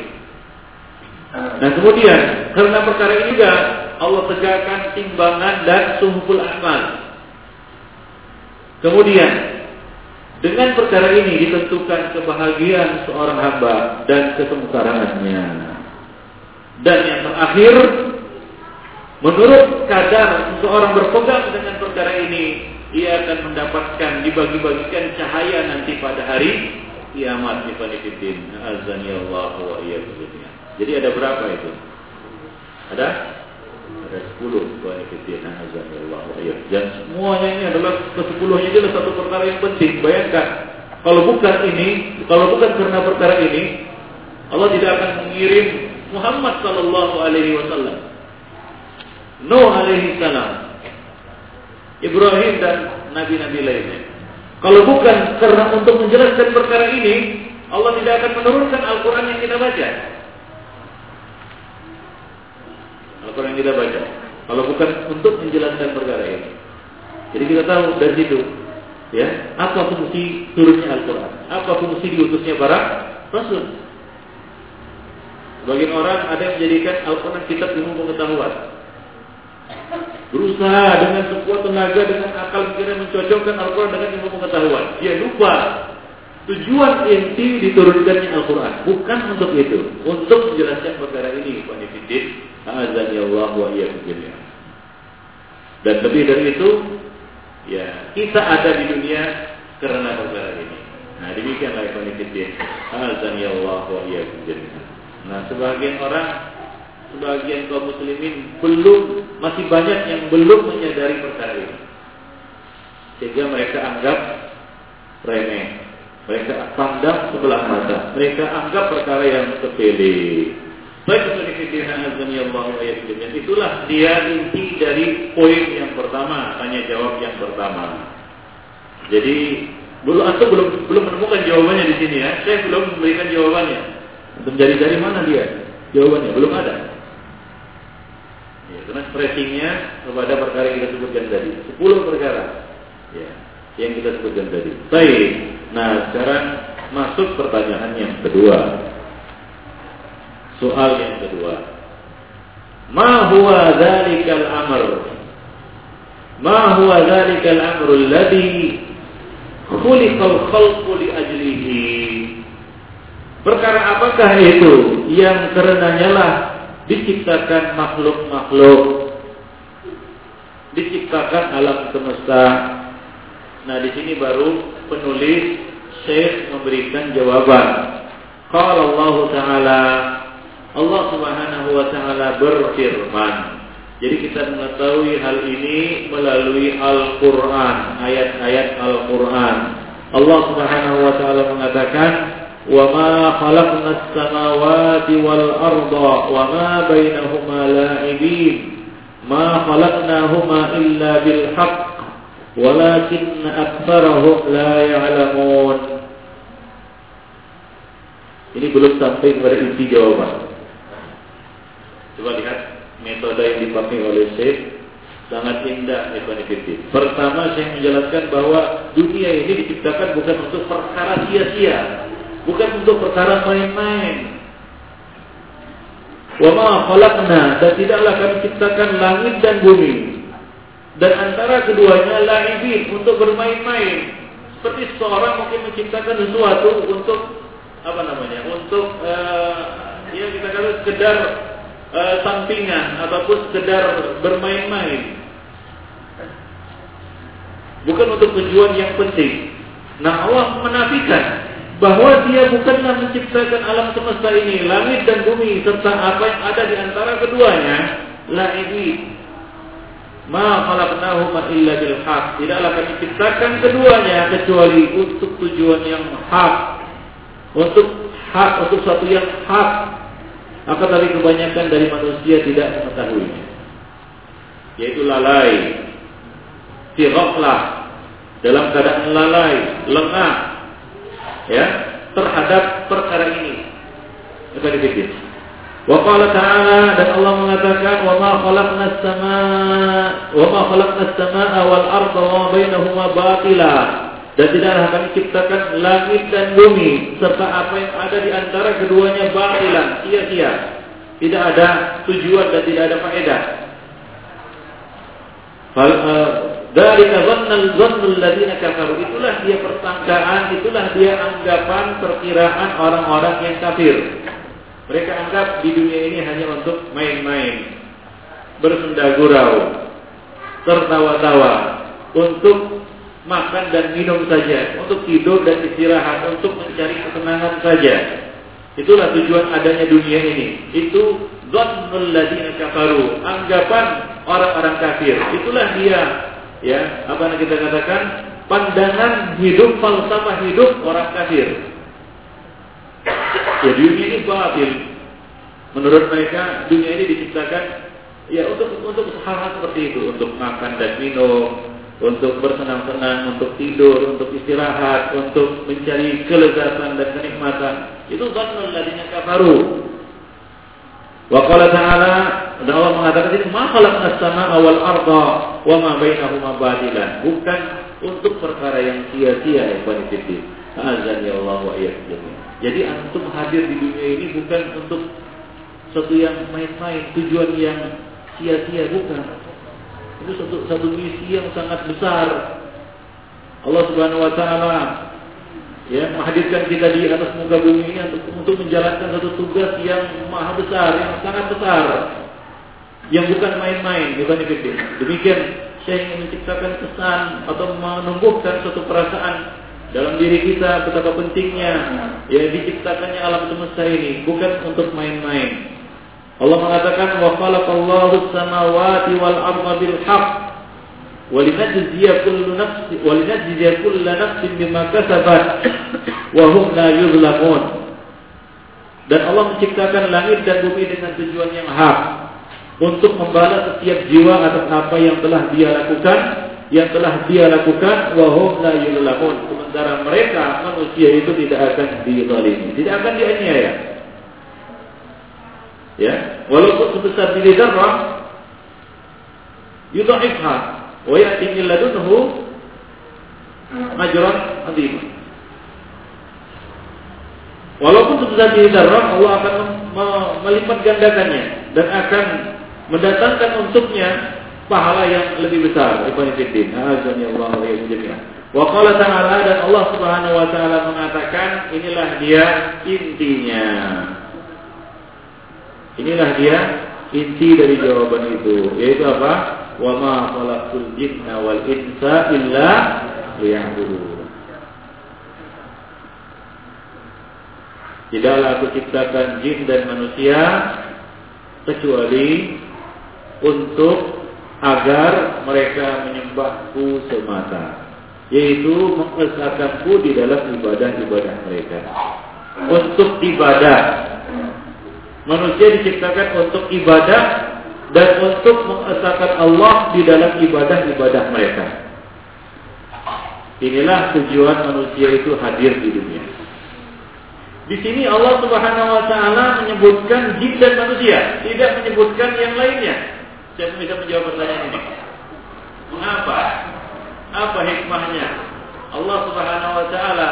Nah kemudian karena perkara ini juga Allah tegakkan timbangan dan suhul amal. Kemudian dengan perkara ini ditentukan kebahagiaan seorang hamba dan kesengsaraannya. Dan yang terakhir Menurut kadar seseorang berpegang dengan perkara ini, ia akan mendapatkan dibagi-bagikan cahaya nanti pada hari kiamat di Fanifidin. Azani Allah wa Jadi ada berapa itu? Ada? Ada sepuluh Allah wa Dan semuanya ini adalah kesepuluhnya adalah satu perkara yang penting. Bayangkan, kalau bukan ini, kalau bukan karena perkara ini, Allah tidak akan mengirim Muhammad Sallallahu Alaihi Wasallam Nuh alaihi salam, Ibrahim dan nabi-nabi lainnya. Kalau bukan karena untuk menjelaskan perkara ini, Allah tidak akan menurunkan Al-Quran yang kita baca. Al-Quran yang kita baca. Kalau bukan untuk menjelaskan perkara ini. Jadi kita tahu dari situ, ya, apa fungsi turunnya Al-Quran, apa fungsi diutusnya para rasul. Sebagian orang ada yang menjadikan Al-Quran kitab ilmu pengetahuan berusaha dengan sekuat tenaga dengan akal pikiran mencocokkan Al-Quran dengan ilmu pengetahuan. Dia lupa tujuan inti diturunkannya Al-Quran bukan untuk itu, untuk menjelaskan perkara ini. Panifidin, azani Allah wa Dan lebih dari itu, ya kita ada di dunia karena perkara ini. Nah demikianlah Panifidin, azani Allah wa Nah sebagian orang sebagian kaum muslimin belum masih banyak yang belum menyadari perkara ini. Sehingga mereka anggap remeh. Mereka pandang sebelah mata. Mereka anggap perkara yang sepele. Baik Itulah dia inti dari poin yang pertama, tanya jawab yang pertama. Jadi belum atau belum belum menemukan jawabannya di sini ya. Saya belum memberikan jawabannya. Untuk dari dari mana dia? Jawabannya belum ada. Ya. Karena stressingnya kepada perkara yang kita sebutkan tadi. Sepuluh perkara. Ya, yang kita sebutkan tadi. Baik. Nah, sekarang masuk pertanyaan yang kedua. Soal yang kedua. Ma huwa dzalikal amr? Ma huwa dzalikal amr alladhi khuliqal khalqu li ajlihi? Perkara apakah itu yang karenanya lah diciptakan makhluk-makhluk, diciptakan alam semesta. Nah, di sini baru penulis Syekh memberikan jawaban. Qala Allah Ta'ala Allah Subhanahu wa taala berfirman. Jadi kita mengetahui hal ini melalui Al-Qur'an, ayat-ayat Al-Qur'an. Allah Subhanahu wa taala mengatakan, "Wa ma khalaqnas samawati wal arda wa ma bainahuma la'ibin. Ma khalaqnahuma illa bil haqq walakin aktsarahum la ya'lamun. Ini belum sampai kepada inti jawaban. Coba lihat metode yang dipakai oleh Syekh sangat indah ekonomi Pertama saya menjelaskan bahwa dunia ini diciptakan bukan untuk perkara sia-sia, bukan untuk perkara main-main. Wama khalaqna dan tidaklah kami ciptakan langit dan bumi dan antara keduanya laibin untuk bermain-main. Seperti seorang mungkin menciptakan sesuatu untuk apa namanya? Untuk uh, ya kita katakan sekedar uh, sampingan ataupun sekedar bermain-main. Bukan untuk tujuan yang penting. Nah Allah menafikan bahwa dia bukanlah menciptakan alam semesta ini, langit dan bumi serta apa yang ada di antara keduanya, la ini ma khalaqnahuma illa bil haq. Tidaklah kami ciptakan keduanya kecuali untuk tujuan yang hak. Untuk hak, untuk satu yang hak. Akan tapi kebanyakan dari manusia tidak mengetahuinya. Yaitu lalai, firaqlah, dalam keadaan lalai, lengah, ya terhadap perkara ini. Kita dipikir. Wa qala ta'ala dan Allah mengatakan wa ma khalaqna as-samaa wa ma khalaqna as-samaa wal arda wa ma bainahuma batila. Dan tidaklah kami ciptakan langit dan bumi serta apa yang ada di antara keduanya batilan sia-sia. Tidak ada tujuan dan tidak ada faedah. Dari dhannal dhannul ladina kafaru. Itulah dia persangkaan, itulah dia anggapan perkiraan orang-orang yang kafir. Mereka anggap di dunia ini hanya untuk main-main, bersenda gurau, tertawa-tawa, untuk makan dan minum saja, untuk tidur dan istirahat, untuk mencari kesenangan saja. Itulah tujuan adanya dunia ini. Itu dhannul ladina kafaru, anggapan orang-orang kafir. Itulah dia ya apa yang kita katakan pandangan hidup falsafah hidup orang kafir ya dunia ini batil menurut mereka dunia ini diciptakan ya untuk untuk hal-hal seperti itu. Untuk makan dan minum untuk bersenang-senang untuk tidur untuk istirahat untuk mencari kelezatan dan kenikmatan. Itu zannul ladinya kafaru. Wa qala ta'ala dan Allah mengatakan ini ma khalaqna as-samaa'a wal arda wa ma bainahuma batilan. Bukan untuk perkara yang sia-sia ya Fanifidin. Azan ya Allah wa Jadi antum hadir di dunia ini bukan untuk sesuatu yang main-main, tujuan yang sia-sia bukan. Itu satu satu misi yang sangat besar. Allah Subhanahu wa taala ya menghadirkan kita di atas muka bumi ini untuk, untuk menjalankan satu tugas yang maha besar, yang sangat besar, yang bukan main-main, bukan itu. Demikian saya ingin menciptakan kesan atau menumbuhkan suatu perasaan dalam diri kita betapa pentingnya ya diciptakannya alam semesta ini bukan untuk main-main. Allah mengatakan wa khalaqallahu samawati wal arda bil haqq walinajziya kullu nafsin walinajziya kullu nafsin bima kasabat wa hum la yuzlamun. Dan Allah menciptakan langit dan bumi dengan tujuan yang hak untuk membalas setiap jiwa atas apa yang telah dia lakukan yang telah dia lakukan wahum la yuzlamun sementara mereka manusia itu tidak akan dizalimi tidak akan dianiaya ya walaupun sebesar biji zarrah yudha'ifha wa ya'ti min ladunhu ajran 'azima. Walaupun sebesar darah Allah akan melipat gandakannya dan akan mendatangkan untuknya pahala yang lebih besar. Ibn Fiddin. Azani Allah wa jami'an. Wa qala ta'ala dan Allah Subhanahu wa taala mengatakan inilah dia intinya. Inilah dia inti dari jawaban itu, yaitu apa? Wa ma khalaqtul jinna wal insa illa liya'budun. Tidaklah aku ciptakan jin dan manusia kecuali untuk agar mereka menyembahku semata yaitu mengesahkanku di dalam ibadah-ibadah mereka. Untuk ibadah. Manusia diciptakan untuk ibadah dan untuk mengesahkan Allah di dalam ibadah-ibadah mereka. Inilah tujuan manusia itu hadir di dunia. Di sini Allah Subhanahu wa taala menyebutkan jin dan manusia, tidak menyebutkan yang lainnya. Saya bisa menjawab pertanyaan ini. Mengapa? Apa hikmahnya? Allah Subhanahu wa taala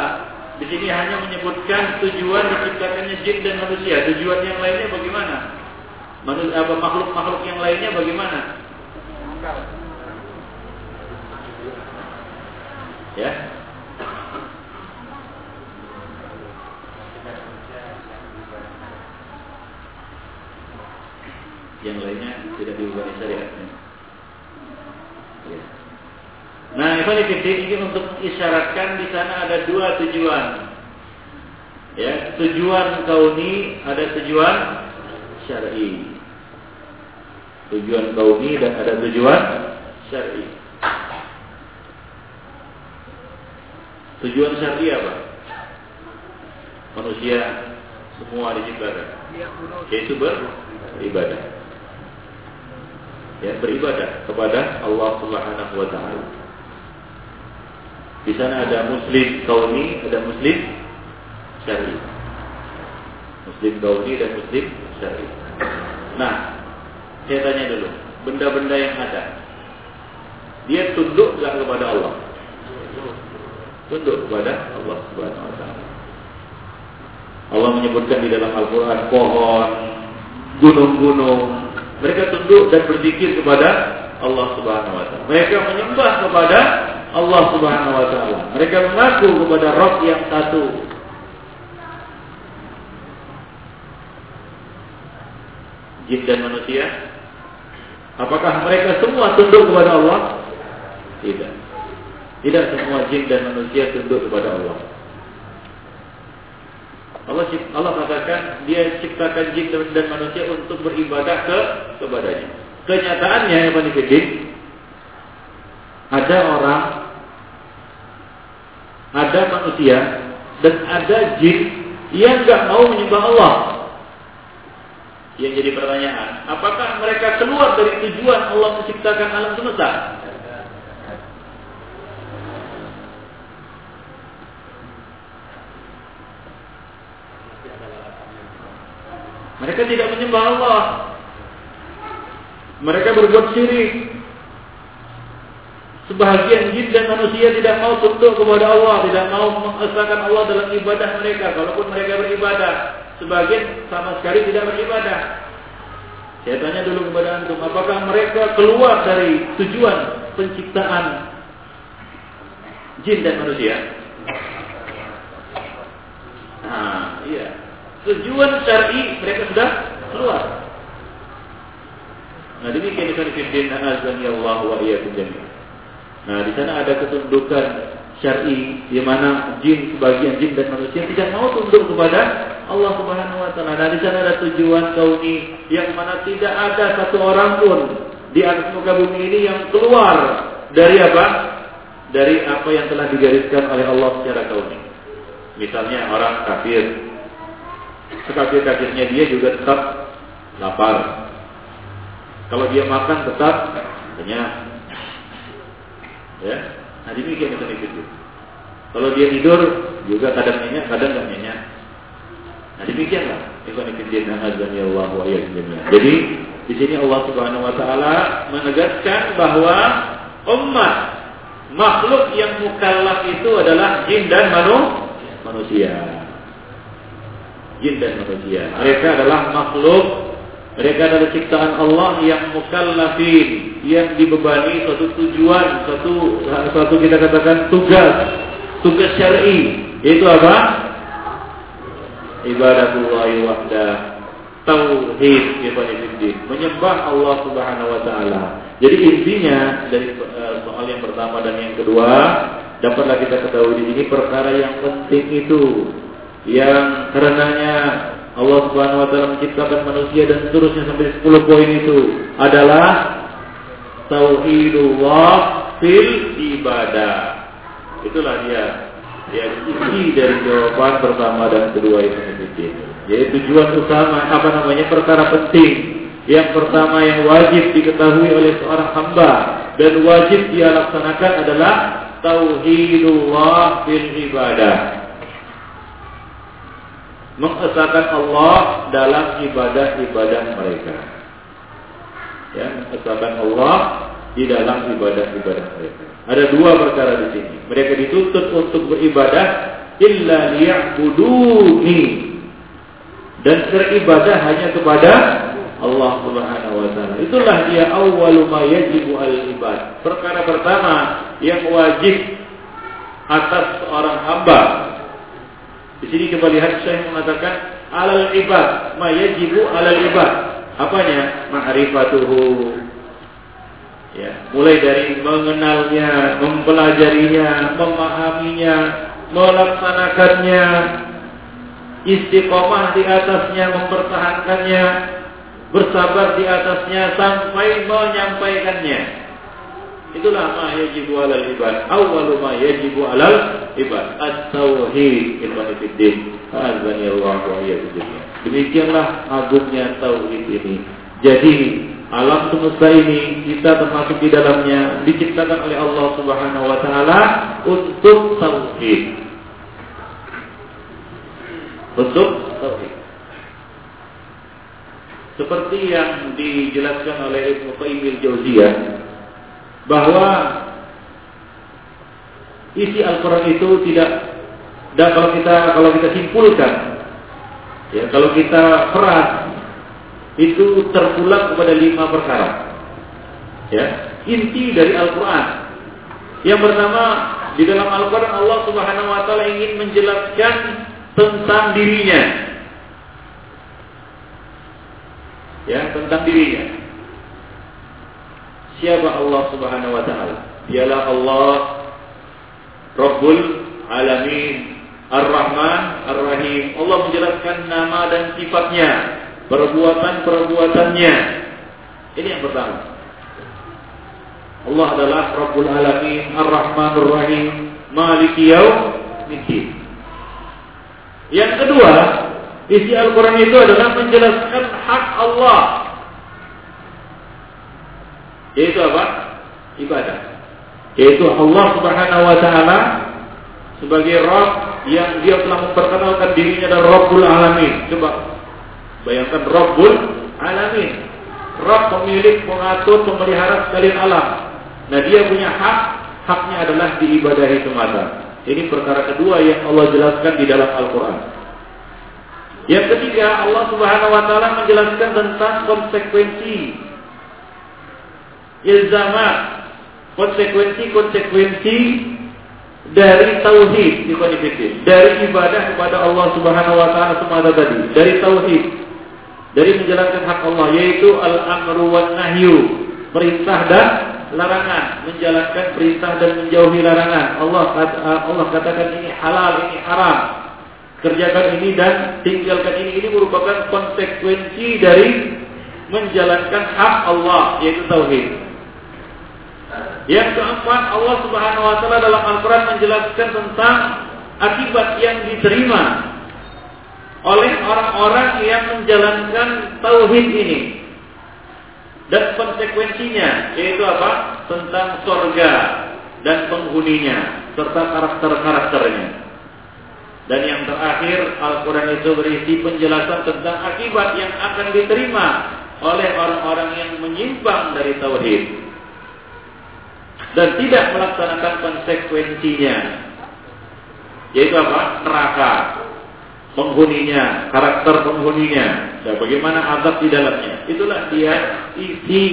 di sini hanya menyebutkan tujuan diciptakannya jin dan manusia. Tujuan yang lainnya bagaimana? Apa makhluk-makhluk yang lainnya bagaimana? Ya. Yang lainnya tidak diubah syariatnya. Ya. Nah, Ikhwanifidin ini untuk isyaratkan di sana ada dua tujuan. Ya, tujuan kauni ada tujuan syar'i. Tujuan kauni dan ada tujuan syar'i. Tujuan syar'i apa? Manusia semua diciptakan. Yaitu beribadah. Ya, beribadah kepada Allah Subhanahu wa taala. Di sana ada muslim kauni, ada muslim syar'i. Muslim kauni dan muslim syar'i. Nah, saya tanya dulu, benda-benda yang ada, dia tunduk nggak kepada Allah? Tunduk kepada Allah Subhanahu Wa Taala. Allah menyebutkan di dalam Al-Quran pohon, gunung-gunung, mereka tunduk dan berzikir kepada Allah Subhanahu Wa Taala. Mereka menyembah kepada Allah Subhanahu wa taala. Mereka mengaku kepada Rabb yang satu. Jin dan manusia Apakah mereka semua tunduk kepada Allah? Tidak. Tidak semua jin dan manusia tunduk kepada Allah. Allah Allah katakan dia ciptakan jin dan manusia untuk beribadah ke kepadanya. Kenyataannya yang paling ada orang, ada manusia, dan ada jin yang nggak mau menyembah Allah. Yang jadi pertanyaan, apakah mereka keluar dari tujuan Allah menciptakan alam semesta? Mereka tidak menyembah Allah. Mereka berbuat syirik. Sebahagian jin dan manusia tidak mau tunduk kepada Allah, tidak mau mengesahkan Allah dalam ibadah mereka. Kalaupun mereka beribadah, sebagian sama sekali tidak beribadah. Saya tanya dulu kepada antum, apakah mereka keluar dari tujuan penciptaan jin dan manusia? Nah, iya. Tujuan syar'i mereka sudah keluar. Nah, demikian ikan fiddin azan ya Allah wa iyyakum. Nah, di sana ada ketundukan syar'i di mana jin sebagian jin dan manusia tidak mau tunduk kepada Allah Subhanahu wa taala. Nah, di sana ada tujuan kauni yang mana tidak ada satu orang pun di atas muka bumi ini yang keluar dari apa? Dari apa yang telah digariskan oleh Allah secara kauni. Misalnya orang kafir. Sekafir-kafirnya dia juga tetap lapar. Kalau dia makan tetap kenyang. Ya, nah demikian itu tidur. Kalau dia tidur juga kadang nyenyak, kadang nggak nyenyak. Nah demikianlah. Allah Jadi Di sini Allah Subhanahu wa taala menegaskan bahwa umat makhluk yang mukallaf itu adalah jin dan manusia. Jin dan manusia. Mereka adalah makhluk mereka adalah ciptaan Allah yang mukallafin, yang dibebani suatu tujuan, suatu suatu kita katakan tugas, tugas syar'i, yaitu apa? Ibadatullah wahdah, tauhid ibadatillah, menyembah Allah Subhanahu wa taala. Jadi intinya dari eh, soal yang pertama dan yang kedua, dapatlah kita ketahui di sini perkara yang penting itu yang karenanya Allah Subhanahu wa taala menciptakan manusia dan seterusnya sampai 10 poin itu adalah tauhidullah fil ibadah. Itulah dia ya isi dari jawaban pertama dan kedua itu Jadi tujuan utama apa namanya perkara penting. Yang pertama yang wajib diketahui oleh seorang hamba dan wajib dia laksanakan adalah tauhidullah fil ibadah mengesahkan Allah dalam ibadah-ibadah mereka. Ya, mengesahkan Allah di dalam ibadah-ibadah mereka. Ada dua perkara di sini. Mereka dituntut untuk beribadah illa liya'buduni dan beribadah hanya kepada Allah Subhanahu wa taala. Itulah dia awwalu ma yajibu al ibad. Perkara pertama yang wajib atas seorang hamba di sini kita lihat saya mengatakan alal ibad, ma yajibu alal ibad. Apanya? Ma'rifatuhu. Ya, mulai dari mengenalnya, mempelajarinya, memahaminya, melaksanakannya, istiqomah di atasnya, mempertahankannya, bersabar di atasnya sampai menyampaikannya. Itulah ma yajibu alal ibad. Awwalu ma yajibu alal ibad. At-tauhid ilmu fiddin. Azani Allah wa Demikianlah agungnya tauhid ini. Jadi alam semesta ini kita termasuk di dalamnya diciptakan oleh Allah Subhanahu wa taala untuk tauhid. Untuk tauhid. Seperti yang dijelaskan oleh Ibnu Qayyim al-Jauziyah bahwa isi Al-Quran itu tidak dan kalau kita kalau kita simpulkan. Ya kalau kita peras itu terpulang kepada lima perkara. Ya inti dari Al-Quran. Yang pertama di dalam Al-Quran Allah Subhanahu Wa Taala ingin menjelaskan tentang dirinya. Ya tentang dirinya Siapa Allah Subhanahu wa taala? Dialah Allah Rabbul Alamin Ar-Rahman Ar-Rahim. Allah menjelaskan nama dan sifatnya, perbuatan-perbuatannya. Ini yang pertama. Allah adalah Rabbul Alamin Ar-Rahman Ar-Rahim Maliki Yaumiddin. Yang kedua, isi Al-Quran itu adalah menjelaskan hak Allah yaitu apa? Ibadah. Yaitu Allah Subhanahu wa taala sebagai Rabb yang dia telah memperkenalkan dirinya adalah Rabbul Alamin. Coba bayangkan Rabbul Alamin. Rabb pemilik, mengatur, pemelihara sekalian alam. Nah dia punya hak, haknya adalah diibadahi semata. Ini perkara kedua yang Allah jelaskan di dalam Al-Quran. Yang ketiga, Allah Subhanahu wa taala menjelaskan tentang konsekuensi ilzamat konsekuensi-konsekuensi dari tauhid dari ibadah kepada Allah Subhanahu wa taala semata tadi. Dari tauhid. Dari menjalankan hak Allah yaitu al-amru wan nahyu perintah dan larangan. Menjalankan perintah dan menjauhi larangan. Allah Allah katakan ini halal ini haram. Kerjakan ini dan tinggalkan ini. Ini merupakan konsekuensi dari menjalankan hak Allah yaitu tauhid yang keempat, Allah Subhanahu wa taala dalam Al-Qur'an menjelaskan tentang akibat yang diterima oleh orang-orang yang menjalankan tauhid ini. Dan konsekuensinya yaitu apa? Tentang surga dan penghuninya serta karakter-karakternya. Dan yang terakhir Al-Quran itu berisi penjelasan tentang akibat yang akan diterima oleh orang-orang yang menyimpang dari tauhid dan tidak melaksanakan konsekuensinya yaitu apa? neraka penghuninya, karakter penghuninya dan bagaimana azab di dalamnya. Itulah dia isi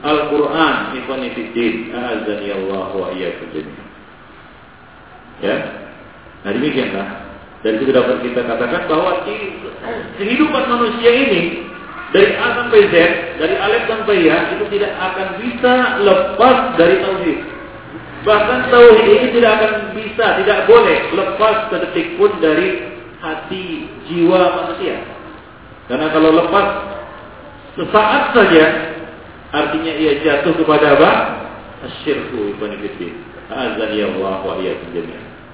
Al-Qur'an ikhwan fillah azani Allah wa Ya. Nah demikianlah. Dan itu dapat kita katakan bahwa kehidupan manusia ini dari A sampai Z, dari Alif sampai Ya itu tidak akan bisa lepas dari tauhid. Bahkan tauhid ini tidak akan bisa, tidak boleh lepas sedetik pun dari hati jiwa manusia. Karena kalau lepas sesaat saja, artinya ia jatuh kepada apa? Asyirku ibn Azan ya Allah wa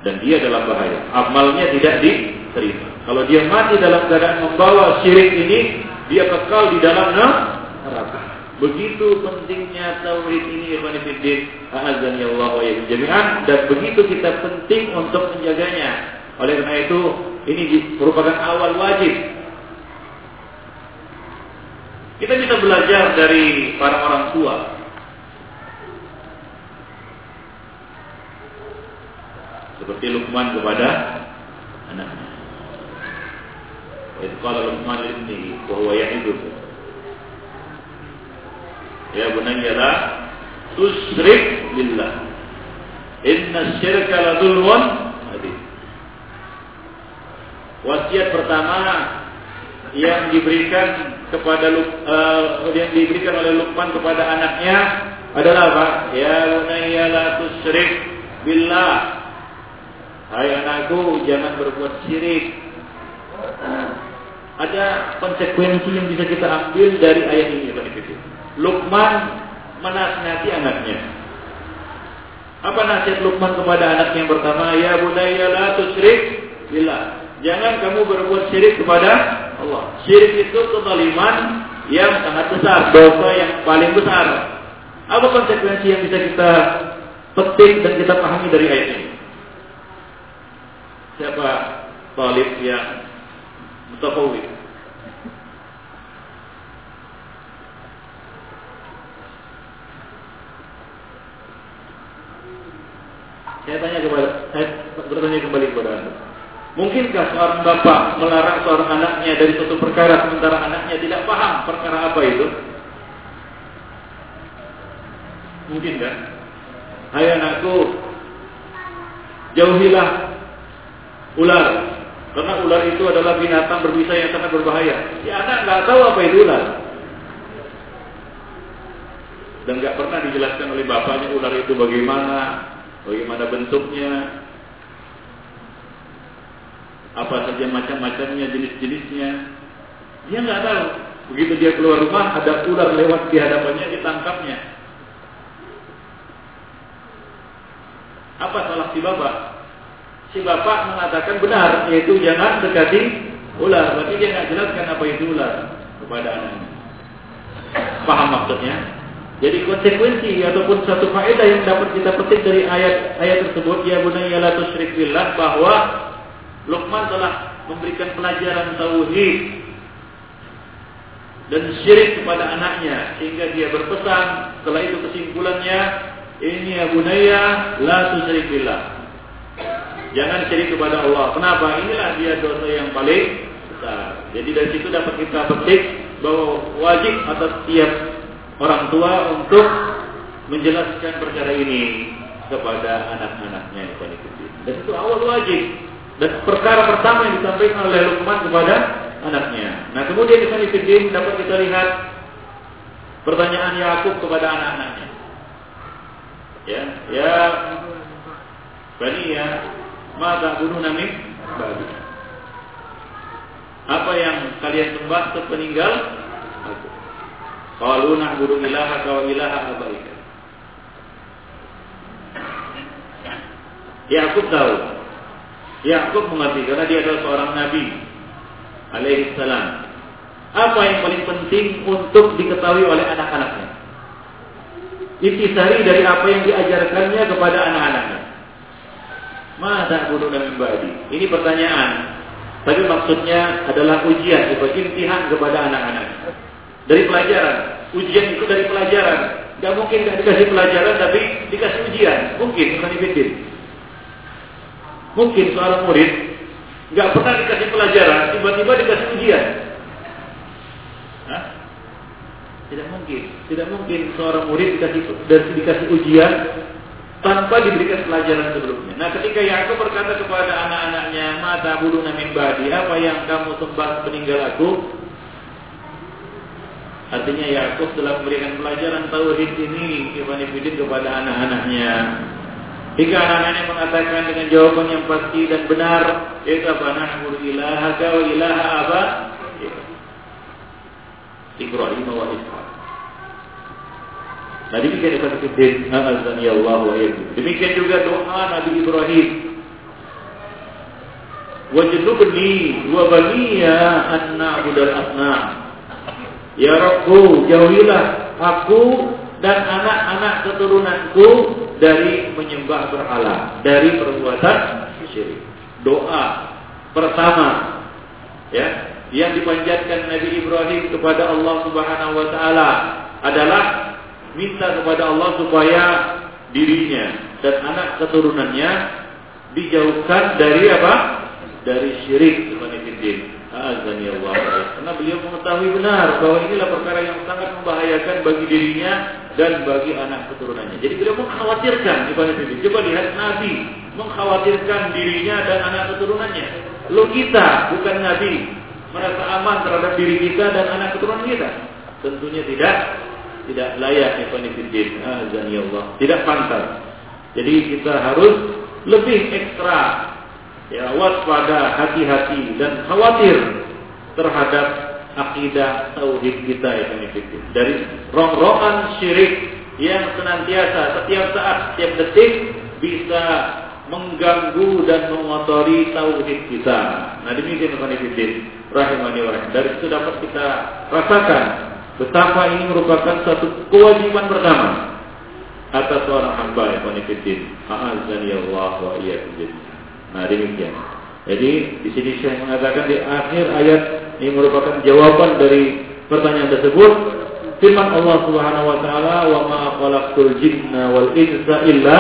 dan dia dalam bahaya. Amalnya tidak diterima. Kalau dia mati dalam keadaan membawa syirik ini, dia kekal di dalam neraka. Begitu pentingnya tauhid ini Ibn Fiddin Azan ya Allah wa jami'an dan begitu kita penting untuk menjaganya. Oleh karena itu, ini merupakan awal wajib. Kita bisa belajar dari para orang tua Seperti Luqman kepada anaknya. Luqman ini bahwa yang itu Ya bunayya la tusrik billah. Inna syirka la dzulmun Wasiat pertama yang diberikan kepada uh, yang diberikan oleh Luqman kepada anaknya adalah apa? Ya bunayya la tusrik billah. Hai anakku, jangan berbuat syirik. Ada konsekuensi yang bisa kita ambil dari ayat ini, Lukman menasihati anaknya. Apa nasihat Lukman kepada anaknya yang pertama? Ya bunayya la tusyrik billah. Jangan kamu berbuat syirik kepada Allah. Syirik itu kezaliman yang sangat besar, dosa yang paling besar. Apa konsekuensi yang bisa kita petik dan kita pahami dari ayat ini? siapa talib yang mutafawid Saya tanya kepada saya bertanya kembali kepada Anda. Mungkinkah seorang bapak melarang seorang anaknya dari suatu perkara sementara anaknya tidak paham perkara apa itu? Mungkin kan? Hai anakku, jauhilah ular. Karena ular itu adalah binatang berbisa yang sangat berbahaya. Si anak nggak tahu apa itu ular. Dan nggak pernah dijelaskan oleh bapaknya ular itu bagaimana, bagaimana bentuknya, apa saja macam-macamnya, jenis-jenisnya. Dia nggak tahu. Begitu dia keluar rumah, ada ular lewat di hadapannya, ditangkapnya. Apa salah si bapak? Si bapak mengatakan benar, yaitu jangan dekati ular. Berarti dia nggak jelaskan apa itu ular kepada anaknya. Paham maksudnya? Jadi konsekuensi ataupun satu faedah yang dapat kita petik dari ayat-ayat tersebut ya bunayya la tusyrik billah bahwa Luqman telah memberikan pelajaran tauhid dan syirik kepada anaknya sehingga dia berpesan setelah itu kesimpulannya ini ya bunayya la tusyrik billah Jangan syirik kepada Allah. Kenapa? Inilah dia dosa yang paling besar. Jadi dari situ dapat kita petik bahwa wajib atas setiap orang tua untuk menjelaskan perkara ini kepada anak-anaknya Dan itu awal wajib. Dan perkara pertama yang disampaikan oleh Luqman kepada anaknya. Nah kemudian di sini dapat kita lihat pertanyaan Yakub kepada anak-anaknya. Ya, ya, Bani ya, Maka ta'buduna min ba'di? Apa yang kalian sembah sepeninggal aku? Qalu na'budu ilahaka wa ilaha abaika. Yakub tahu. Yakub mengerti karena dia adalah seorang nabi alaihi salam. Apa yang paling penting untuk diketahui oleh anak-anaknya? Intisari dari apa yang diajarkannya kepada anak-anaknya. Masa bunuh dan ba'di? Ini pertanyaan. Tapi maksudnya adalah ujian, itu imtihan kepada anak-anak. Dari pelajaran. Ujian itu dari pelajaran. Gak mungkin gak dikasih pelajaran tapi dikasih ujian. Mungkin, Ikhwanifidin. Mungkin seorang murid gak pernah dikasih pelajaran, tiba-tiba dikasih ujian. Hah? Tidak mungkin. Tidak mungkin seorang murid dikasih dikasih ujian tanpa diberikan pelajaran sebelumnya. Nah, ketika Yakub berkata kepada anak-anaknya, "Mata bulu namin badi, apa yang kamu sembah peninggal aku?" Artinya Yakub telah memberikan pelajaran tauhid ini Ibn kepada anak-anaknya. Jika anak-anaknya mengatakan dengan jawaban yang pasti dan benar, itu apa? Nahmur ilaha wa ilaha apa? Ibrahim wa Ishaq. Nah demikian Ibn Fiddin Azani Allah wa Demikian juga doa Nabi Ibrahim. Wajnubni wa baniya an na'budal asnam Ya Rabbu jauhilah aku dan anak-anak keturunanku dari menyembah berhala, dari perbuatan syirik. Doa pertama ya yang dipanjatkan Nabi Ibrahim kepada Allah Subhanahu wa taala adalah minta kepada Allah supaya dirinya dan anak keturunannya dijauhkan dari apa? Dari syirik Ibn Azani Allah. Karena beliau mengetahui benar bahwa inilah perkara yang sangat membahayakan bagi dirinya dan bagi anak keturunannya. Jadi beliau mengkhawatirkan Ibn Fiddin. Coba lihat Nabi mengkhawatirkan dirinya dan anak keturunannya. Lo kita bukan Nabi merasa aman terhadap diri kita dan anak keturunan kita. Tentunya tidak tidak layak ikhwanifiddin azan ya Allah. Tidak pantas. Jadi kita harus lebih ekstra ya waspada hati-hati dan khawatir terhadap akidah tauhid kita ikhwanifiddin dari rongrongan syirik yang senantiasa setiap saat setiap detik bisa mengganggu dan mengotori tauhid kita. Nah demikian ikhwanifiddin rahimani wa Dari situ dapat kita rasakan Betapa ini merupakan satu kewajiban pertama atas seorang hamba yang konfidin. A'azani Allah wa iyyakum Nah demikian. Jadi di sini saya mengatakan di akhir ayat ini merupakan jawaban dari pertanyaan tersebut. Firman Allah Subhanahu wa taala, "Wa ma khalaqtul jinna wal insa illa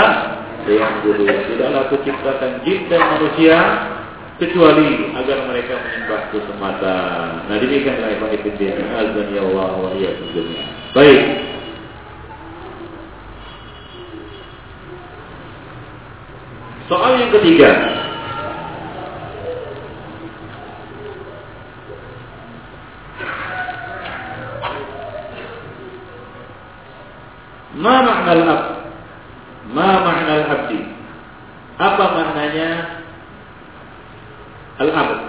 liya'budun." Tidaklah aku ciptakan jin dan manusia kecuali agar mereka menyembahku semata. Nah demikianlah Ibn Fiddin. Azan ya Allah wa dunia. Baik. Soal yang ketiga. Ma makna al-abd? Ma makna al-abdi? Apa maknanya al-abd.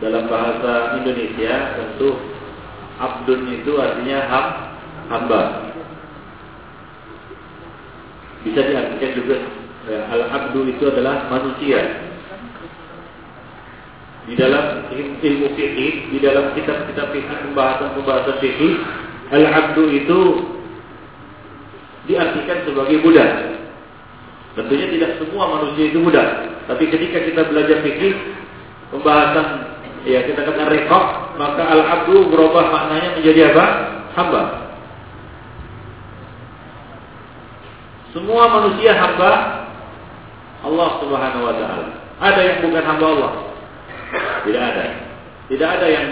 Dalam bahasa Indonesia tentu abdun itu artinya ham, hamba. Bisa diartikan juga ya, al-abdu itu adalah manusia. Di dalam ilmu fikih, di dalam kitab-kitab fikih pembahasan-pembahasan fikih, al-abdu itu diartikan sebagai budak. Tentunya tidak semua manusia itu budak. Tapi ketika kita belajar fikih, pembahasan ya kita katakan rekok, maka al-abdu berubah maknanya menjadi apa? Hamba. Semua manusia hamba Allah Subhanahu wa taala. Ada yang bukan hamba Allah? Tidak ada. Tidak ada yang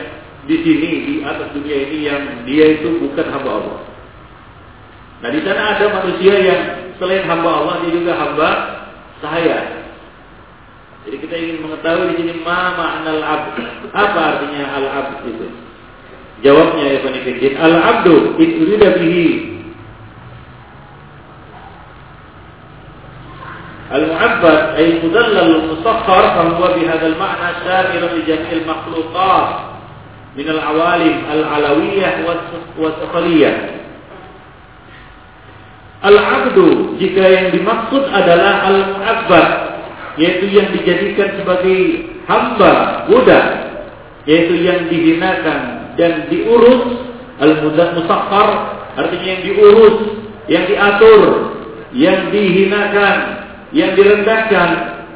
di sini di atas dunia ini yang dia itu bukan hamba Allah. Nah di sana ada manusia yang selain hamba Allah dia juga hamba sahaya. Jadi kita ingin mengetahui di sini ma al abd. Apa artinya al abd itu? Jawabnya ya Fanifidin. Al abdu itu bihi المعبد أي المدلل المسخر فهو بهذا المعنى شامل لجميع المخلوقات من العوالم العلوية والسفلية Al-abdu jika yang dimaksud adalah al-mu'abbad yaitu yang dijadikan sebagai hamba budak yaitu yang dihinakan dan diurus al-mudak musakhar artinya yang diurus yang diatur yang dihinakan yang direndahkan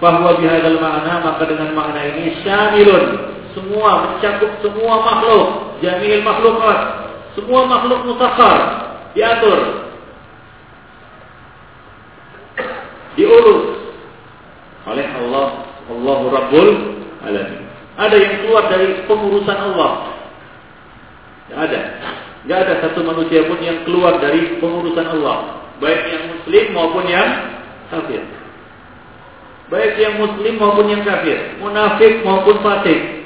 bahwa bihadal makna maka dengan makna ini syamilun. Semua mencakup semua makhluk. Jamil makhlukat. Semua makhluk mutakhar diatur. Diurus. Oleh Allah. Allahu Rabbul Alamin. Ada yang keluar dari pengurusan Allah. Tidak ada. Tidak ada satu manusia pun yang keluar dari pengurusan Allah. Baik yang muslim maupun yang kafir. Baik yang muslim maupun yang kafir, munafik maupun fasik.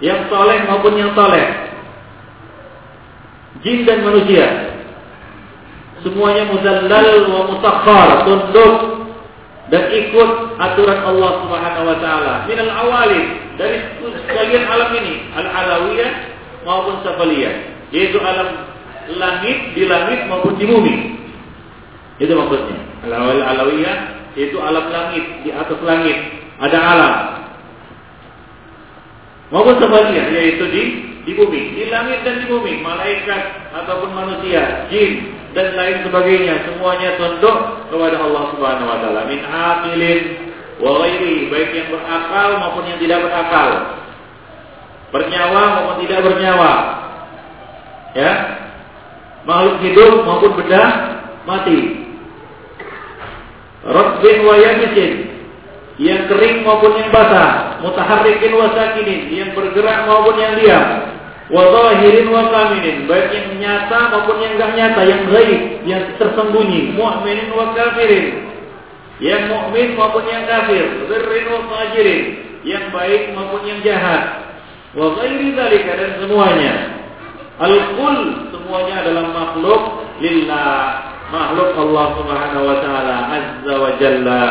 Yang soleh maupun yang soleh. Jin dan manusia. Semuanya muzallal wa mutakhar, tunduk dan ikut aturan Allah Subhanahu wa taala. Minal awali dari sekalian alam ini, al-alawiyah maupun safaliyah, yaitu alam langit di langit maupun di bumi. Itu maksudnya. Al alawiyah itu alam langit di atas langit ada alam. Maupun sebaliknya yaitu di di bumi, di langit dan di bumi, malaikat ataupun manusia, jin dan lain sebagainya, semuanya tunduk kepada Allah Subhanahu wa taala. Min aqilin wa ghairi, baik yang berakal maupun yang tidak berakal. Bernyawa maupun tidak bernyawa. Ya, makhluk hidup maupun benda mati. Rabbin wa yabisin yang kering maupun yang basah, mutaharrikin wa sakinin. Yang bergerak maupun yang diam. Wa zahirin wa kaminin, baik yang nyata maupun yang enggak nyata, yang gaib, yang tersembunyi, mu'minin wa kafirin. Yang mukmin maupun yang kafir, birrin wa fajirin, yang baik maupun yang jahat. Wa ghairi dzalika dan semuanya. Al-kul semuanya adalah makhluk. Lillah makhluk Allah Subhanahu wa taala azza wa jalla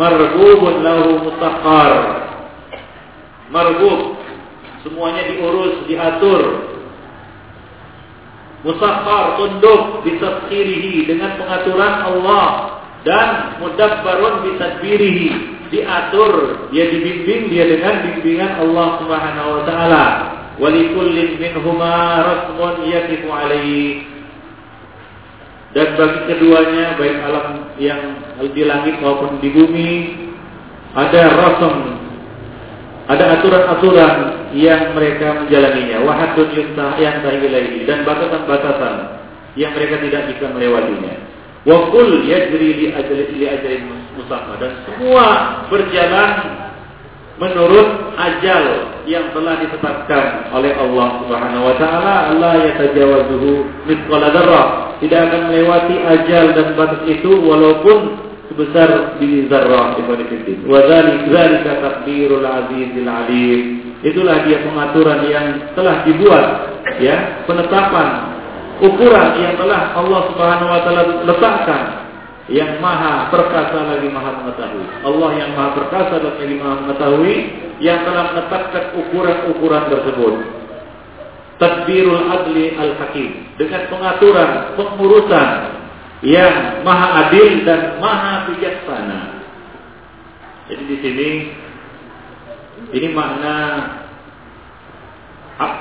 marbubun lahu mutaqqar marbub semuanya diurus diatur. Musakhar tunduk bitaskhirihi dengan pengaturan Allah. Dan mudabbarun bitadbirihi diatur dia dibimbing dia dengan bimbingan Allah Subhanahu wa taala. Walikullin minhuma rasmun yakifu alaihi dan bagi keduanya baik alam yang di langit maupun di bumi ada rasm ada aturan-aturan yang mereka menjalaninya. Wahadun yuntah yang tahilahi dan batasan-batasan yang mereka tidak bisa melewatinya. Wa kul yajri li ajli li dan semua berjalan menurut ajal yang telah ditetapkan oleh Allah Subhanahu wa taala Allah yatajawazuhu mithqala dzarrah. Tidak akan melewati ajal dan batas itu walaupun sebesar biji zarrah ibn fiddin wa dzalika takdirul azizil alim. Itulah dia pengaturan yang telah dibuat ya penetapan ukuran yang telah Allah Subhanahu wa taala letakkan yang maha perkasa lagi maha mengetahui. Allah yang maha perkasa dan lagi maha mengetahui yang telah menetapkan ukuran-ukuran tersebut. Tadbirul adli al-hakim dengan pengaturan, pengurusan yang maha adil dan maha bijaksana. Jadi di sini ini makna ab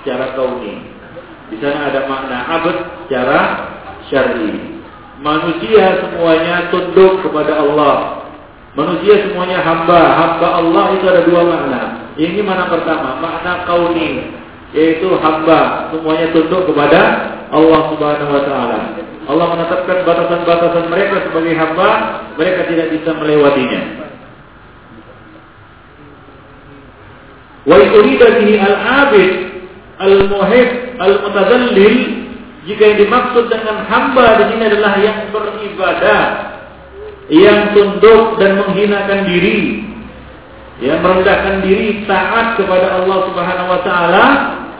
secara kauni. Di sana ada makna abad secara syar'i. Manusia semuanya tunduk kepada Allah. Manusia semuanya hamba. Hamba Allah itu ada dua makna. Ini mana pertama? Makna kauni. Yaitu hamba. Semuanya tunduk kepada Allah subhanahu wa ta'ala. Allah menetapkan batasan-batasan mereka sebagai hamba. Mereka tidak bisa melewatinya. Wa yurida al-abid al-muhib al-mutazallil jika yang dimaksud dengan hamba di sini adalah yang beribadah, yang tunduk dan menghinakan diri, yang merendahkan diri taat kepada Allah Subhanahu wa taala,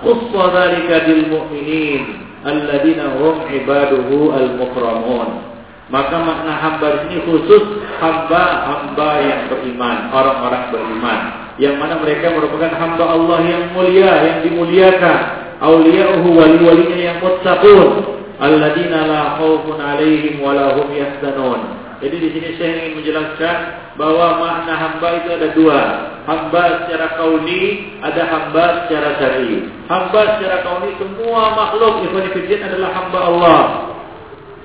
khuffa dzalika lil mu'minin alladzina hum ibaduhu al-mukramun. Maka makna hamba di sini khusus hamba-hamba yang beriman, orang-orang beriman, yang mana mereka merupakan hamba Allah yang mulia, yang dimuliakan, awliya'uhu wali-walinya yang muttaqun alladzina la khaufun 'alaihim wa la hum yahzanun. Jadi di sini saya ingin menjelaskan bahwa makna hamba itu ada dua. Hamba secara kauni, ada hamba secara syar'i. Hamba secara kauni semua makhluk ikhwan adalah hamba Allah.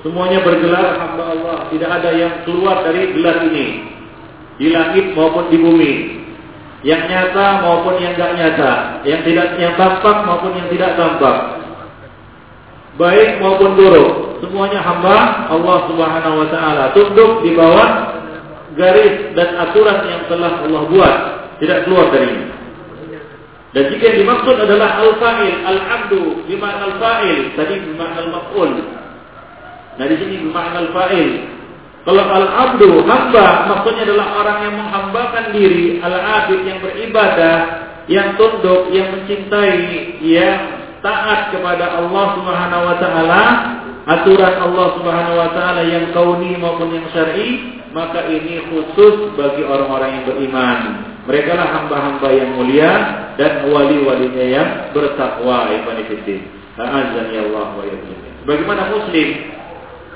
Semuanya bergelar hamba Allah. Tidak ada yang keluar dari gelar ini. Di langit maupun di bumi. Yang nyata maupun yang tidak nyata. Yang tidak yang tampak maupun yang tidak tampak. Baik maupun buruk. Semuanya hamba Allah Subhanahu wa taala. Tunduk di bawah garis dan aturan yang telah Allah buat. Tidak keluar dari ini. Dan jika yang dimaksud adalah al-fa'il, al-abdu, bima'na al-fa'il, tadi bima'na al-maf'ul. Nah di sini makna fa'il. Kalau al-abdu hamba maksudnya adalah orang yang menghambakan diri, al-abid yang beribadah, yang tunduk, yang mencintai, yang taat kepada Allah Subhanahu wa taala, aturan Allah Subhanahu wa taala yang kauni maupun yang syar'i, maka ini khusus bagi orang-orang yang beriman. Mereka lah hamba-hamba yang mulia dan wali-walinya yang bertakwa. Azan ya Allah wa Bagaimana muslim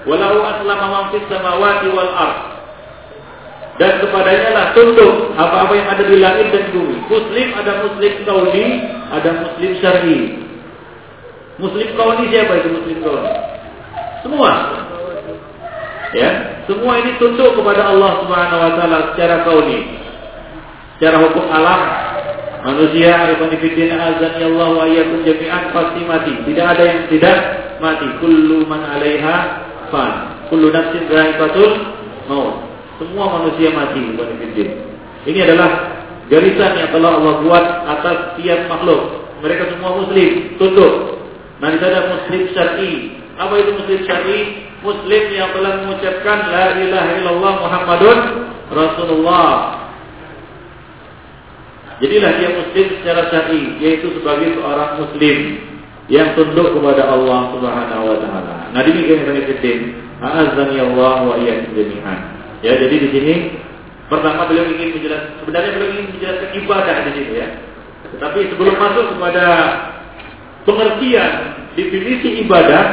Walau aslama man fis samawati wal ard. Dan kepadanya lah tunduk apa-apa yang ada di langit dan bumi. Muslim ada muslim kauni, ada muslim syar'i. Muslim kauni siapa itu muslim kauni? Semua. Ya, semua ini tunduk kepada Allah Subhanahu wa taala secara kauni. Secara hukum alam manusia arifan azan ya Allah wa iyyakum jami'an pasti mati. Tidak ada yang tidak mati. Kullu man 'alaiha fan. Kullu nafsin dha'iqatul maut. Semua manusia mati Ini adalah garisan yang telah Allah buat atas tiap makhluk. Mereka semua muslim, tunduk. Nah, di sana muslim syar'i. Apa itu muslim syar'i? Muslim yang telah mengucapkan la ilaha illallah Muhammadun Rasulullah. Jadilah dia muslim secara syar'i, yaitu sebagai seorang muslim yang tunduk kepada Allah Subhanahu wa taala. Nah, demikian yang fitin. Azani Allah wa iyyakum jami'an. Ya, jadi di sini pertama beliau ingin menjelaskan sebenarnya beliau ingin menjelaskan ibadah di sini ya. Tetapi sebelum masuk kepada pengertian definisi ibadah,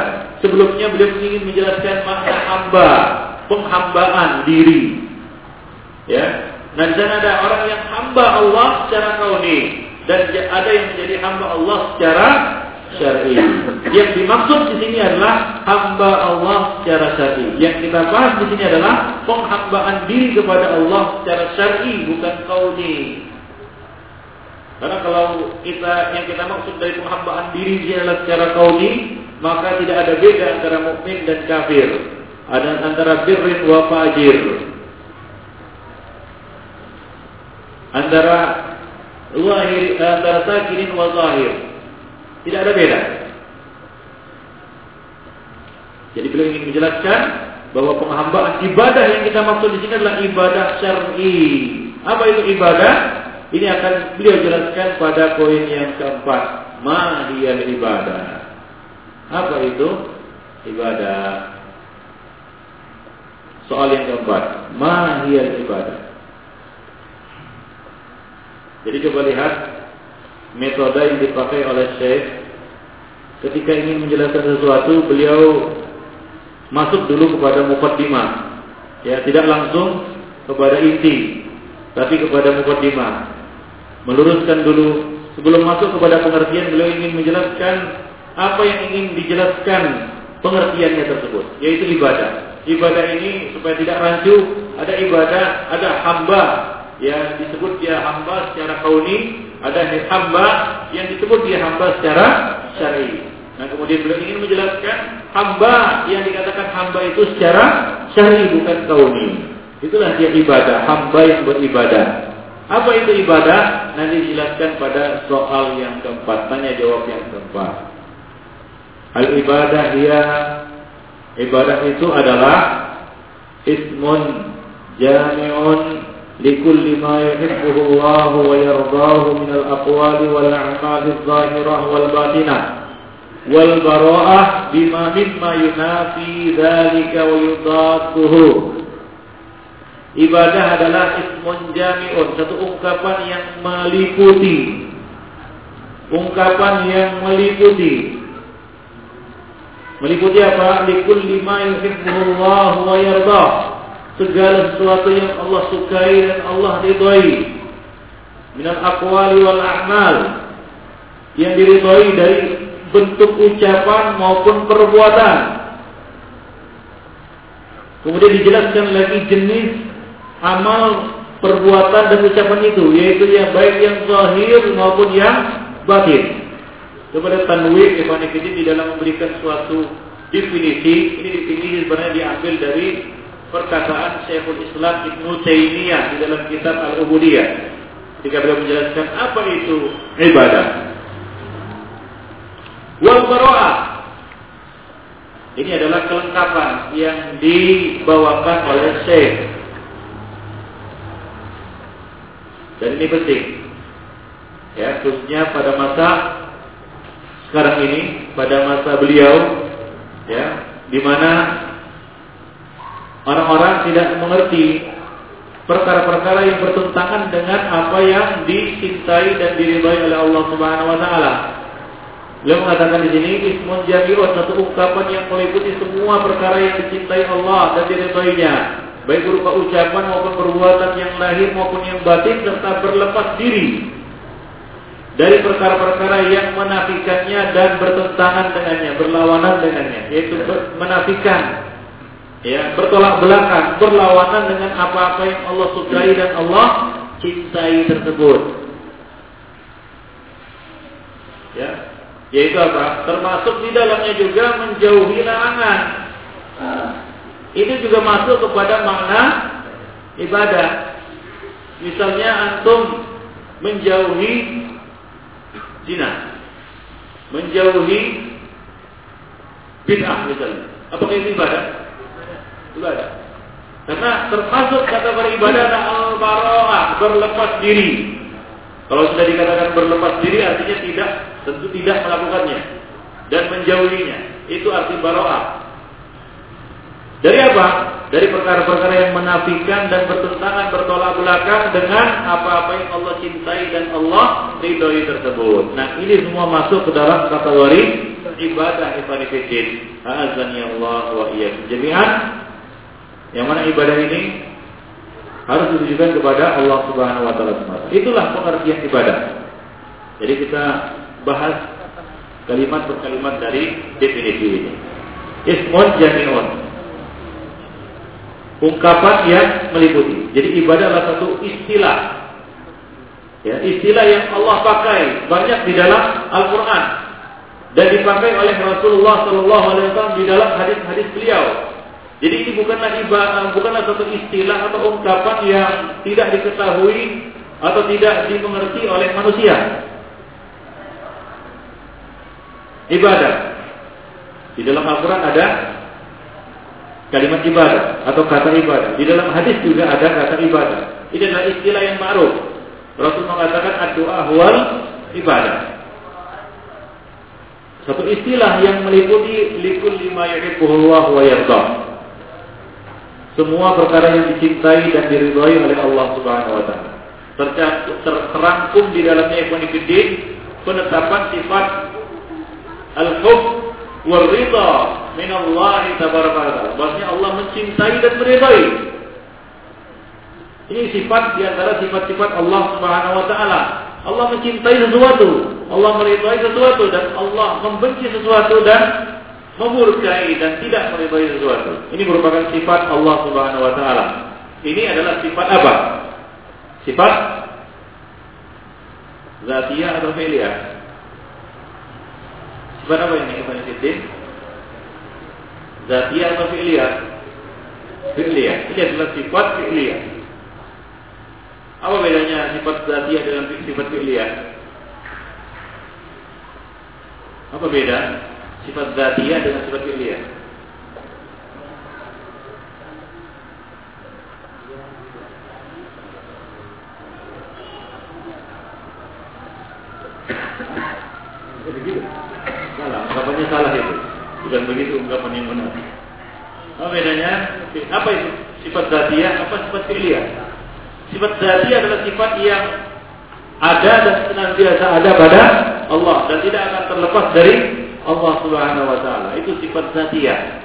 sebelumnya beliau ingin menjelaskan makna hamba, penghambaan diri. Ya. Nah, di sana ada orang yang hamba Allah secara kauni dan ada yang menjadi hamba Allah secara syar'i. Yang dimaksud di sini adalah hamba Allah secara syar'i. Yang kita bahas di sini adalah penghambaan diri kepada Allah secara syar'i bukan kauni. Karena kalau kita yang kita maksud dari penghambaan diri adalah secara kauni, maka tidak ada beda antara mukmin dan kafir. Ada antara birrin wa fajir. Antara lahir antara sakirin wa zahir. Tidak ada beda. Jadi beliau ingin menjelaskan bahwa penghambaan ibadah yang kita maksud di sini adalah ibadah syar'i. Apa itu ibadah? Ini akan beliau jelaskan pada poin yang keempat. Mahiyal ibadah. Apa itu? Ibadah. Soal yang keempat. Mahiyal ibadah. Jadi coba lihat metode yang dipakai oleh Syekh. Ketika ingin menjelaskan sesuatu beliau masuk dulu kepada mukaddimah ya tidak langsung kepada inti tapi kepada mukaddimah meluruskan dulu. Sebelum masuk kepada pengertian beliau ingin menjelaskan apa yang ingin dijelaskan pengertiannya tersebut yaitu ibadah. Ibadah ini supaya tidak rancu ada ibadah ada hamba. Yang disebut dia hamba secara kauni ada hamba yang disebut dia hamba secara syar'i. Nah kemudian beliau ingin menjelaskan hamba yang dikatakan hamba itu secara syar'i bukan kauni. Itulah dia ibadah, hamba yang beribadah. Apa itu ibadah? Nanti dijelaskan pada soal yang keempat, tanya jawab yang keempat. Al ibadah dia ibadah itu adalah ismun jami'un لكل ما يحبه الله ويرضاه من الأقوال والأعمال الظاهرة والباطنة والبراءة بما مما ينافي ذلك ويضاده Ibadah adalah ismun jami'un Satu ungkapan yang meliputi Ungkapan yang meliputi Meliputi apa? Likul lima yuhibbuhullah wa yardah segala sesuatu yang Allah sukai dan Allah ridhai minal aqwali wal a'mal. Yang diridhai dari bentuk ucapan maupun perbuatan. Kemudian dijelaskan lagi jenis amal perbuatan dan ucapan itu, yaitu yang baik yang zahir maupun yang batin. Kepada tanwir Ibn di dalam memberikan suatu definisi, ini definisi sebenarnya diambil dari perkataan Syekhul Islam Ibnu Taimiyah di dalam kitab Al-Ubudiyah. Ketika beliau menjelaskan apa itu ibadah. Wal bara'ah. Ini adalah kelengkapan yang dibawakan oleh Syekh. Dan ini penting. Ya, khususnya pada masa sekarang ini, pada masa beliau, ya, di mana Orang-orang tidak mengerti perkara-perkara yang bertentangan dengan apa yang dicintai dan diridhai oleh Allah Subhanahu wa taala. Beliau mengatakan di sini ismun jami'un satu ungkapan yang meliputi semua perkara yang dicintai Allah dan diridhoinya, baik berupa ucapan maupun perbuatan yang lahir maupun yang batin serta berlepas diri dari perkara-perkara yang menafikannya dan bertentangan dengannya, berlawanan dengannya, yaitu menafikan ya bertolak belakang, berlawanan dengan apa-apa yang Allah sukai dan Allah cintai tersebut. Ya, yaitu apa? Termasuk di dalamnya juga menjauhi larangan. Itu juga masuk kepada makna ibadah. Misalnya antum menjauhi zina, menjauhi bid'ah misalnya. Apakah itu ibadah? Ibadah. Karena termasuk kata beribadah adalah al-bara'ah, berlepas diri. Kalau sudah dikatakan berlepas diri artinya tidak, tentu tidak melakukannya dan menjauhinya. Itu arti bara'ah. Dari apa? Dari perkara-perkara yang menafikan dan bertentangan bertolak belakang dengan apa-apa yang Allah cintai dan Allah ridhoi tersebut. Nah, ini semua masuk ke dalam kategori ibadah ibadah fitin. Azan ya Allah wa iyyakum jami'an. Yang mana ibadah ini harus ditujukan kepada Allah Subhanahu wa taala semata. Itulah pengertian ibadah. Jadi kita bahas kalimat per kalimat dari definisi ini. Ismun jami'un. Ungkapan yang meliputi. Jadi ibadah adalah satu istilah. Ya, istilah yang Allah pakai banyak di dalam Al-Qur'an dan dipakai oleh Rasulullah Shallallahu alaihi wasallam di dalam hadis-hadis beliau jadi ini bukanlah ibadah, bukanlah satu istilah atau ungkapan yang tidak diketahui atau tidak dimengerti oleh manusia. Ibadah. Di dalam Al-Quran ada kalimat ibadah atau kata ibadah. Di dalam hadis juga ada kata ibadah. Ini adalah istilah yang ma'ruf. Rasul mengatakan doa wal ibadah. Satu istilah yang meliputi likul lima yuhibbuhullah wa yardah semua perkara yang dicintai dan diridhai oleh Allah Subhanahu wa taala. Terangkum di dalamnya ikhwan penetapan sifat al-hub wal ridha min Allah tabaraka wa taala. Maksudnya Allah mencintai dan meridhai. Ini sifat di antara sifat-sifat Allah Subhanahu wa taala. Allah mencintai sesuatu, Allah meridhai sesuatu dan Allah membenci sesuatu dan memurkai dan tidak meridhai sesuatu. Ini merupakan sifat Allah Subhanahu wa taala. Ini adalah sifat apa? Sifat zatiyah atau fi'liyah? Sifat apa ini Ibn Siddin? Zatiyah atau fi'liyah? Fi'liyah. Ini adalah sifat fi'liyah. Apa bedanya sifat zatiyah dengan sifat fi'liyah? Apa beda? Sifat zatiyah dengan sifat fi'liyah. begitu. Salah, ungkapannya salah itu. Bukan begitu ungkapan yang benar. Apa bedanya? Apa itu? Sifat zatiyah, apa sifat fi'liyah? Sifat zatiyah adalah sifat yang ada dan senantiasa ada pada Allah dan tidak akan terlepas dari Allah Subhanahu wa taala. Itu sifat zatiyah.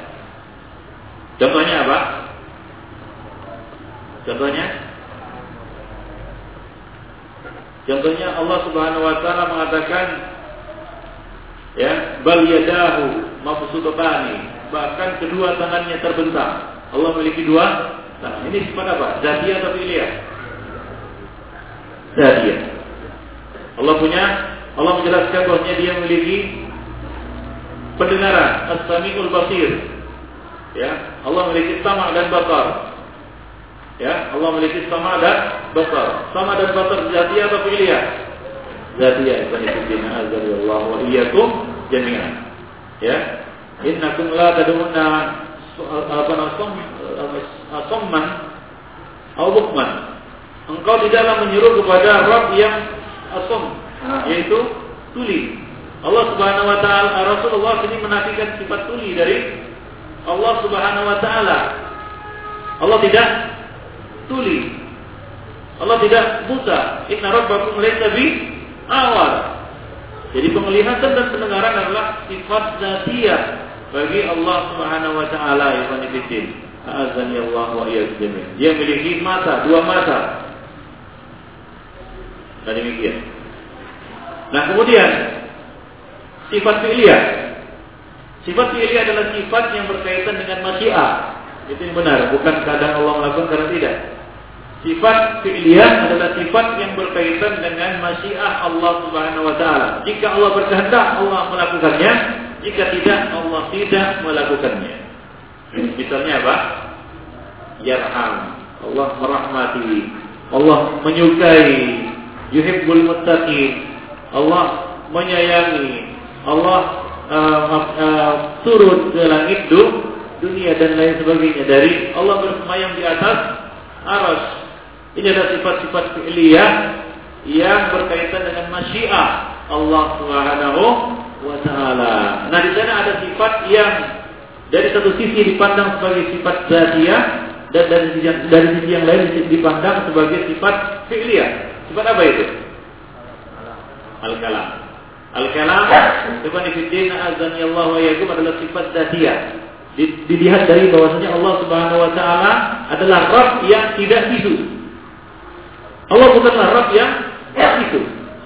Contohnya apa? Contohnya Contohnya Allah Subhanahu wa taala mengatakan ya, bal yadahu mabsutatani, bahkan kedua tangannya terbentang. Allah memiliki dua tangan. Ini sifat apa? Zatiyah atau fi'liyah? Zatiyah. Allah punya Allah menjelaskan bahwasanya dia memiliki pendengaran, as-sami'ul basir. Ya, Allah memiliki sama dan basar. Ya, Allah memiliki sama dan basar. Sama dan basar zatiyah atau fi'liyah? Zatiyah. Ibn Azza wa wa iyyakum jami'an. Ya, innakum la tad'una apa namanya somman atau bukman. Engkau tidaklah menyuruh kepada Rabb yang asom, yaitu tuli. Allah Subhanahu wa taala Rasulullah ini menafikan sifat tuli dari Allah Subhanahu wa taala. Allah tidak tuli. Allah tidak buta. Inna rabbakum laysa bi awal. Jadi penglihatan dan pendengaran adalah sifat zatiyah bagi Allah Subhanahu wa taala ya. Azani Allah wa iyyakum Dia memiliki mata, dua mata. Dan demikian. Nah, kemudian sifat fi'liyah. Sifat fi'liyah adalah sifat yang berkaitan dengan masyiah. Itu yang benar, bukan keadaan Allah melakukan karena tidak. Sifat fi'liyah adalah sifat yang berkaitan dengan masyiah Allah Subhanahu wa taala. Jika Allah berkehendak, Allah melakukannya. Jika tidak, Allah tidak melakukannya. Misalnya apa? Yarham. Allah merahmati. Allah menyukai. Yuhibbul muttaqin. Allah menyayangi. Allah uh, uh, turun ke langit dunia dan lain sebagainya dari Allah bersemayam di atas aras. Ini adalah sifat-sifat fi'liyah yang berkaitan dengan masyiah Allah Subhanahu wa taala. Nah, di sana ada sifat yang dari satu sisi dipandang sebagai sifat zatiyah dan dari sisi yang, dari sisi yang lain dipandang sebagai sifat fi'liyah. Sifat apa itu? Al-kalam. Al-kalam Tuhan Fiddin azani Allah wa yakum adalah sifat zatiyah. Dilihat dari bahwasanya Allah Subhanahu wa taala adalah Rabb yang tidak hidup. Allah bukanlah Rabb yang itu.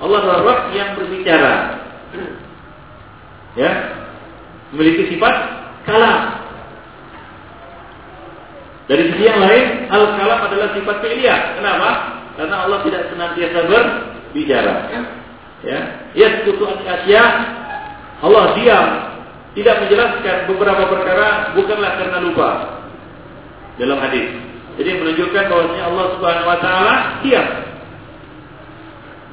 Allah adalah Rabb yang berbicara ya memiliki sifat kalam. Dari sisi yang lain, al-kalam adalah sifat fi'liyah. Kenapa? Karena Allah tidak senantiasa berbicara. Ya, yaskutu asya Allah diam, tidak menjelaskan beberapa perkara bukanlah karena lupa. Dalam hadis. Jadi menunjukkan bahwasanya Allah Subhanahu wa taala diam.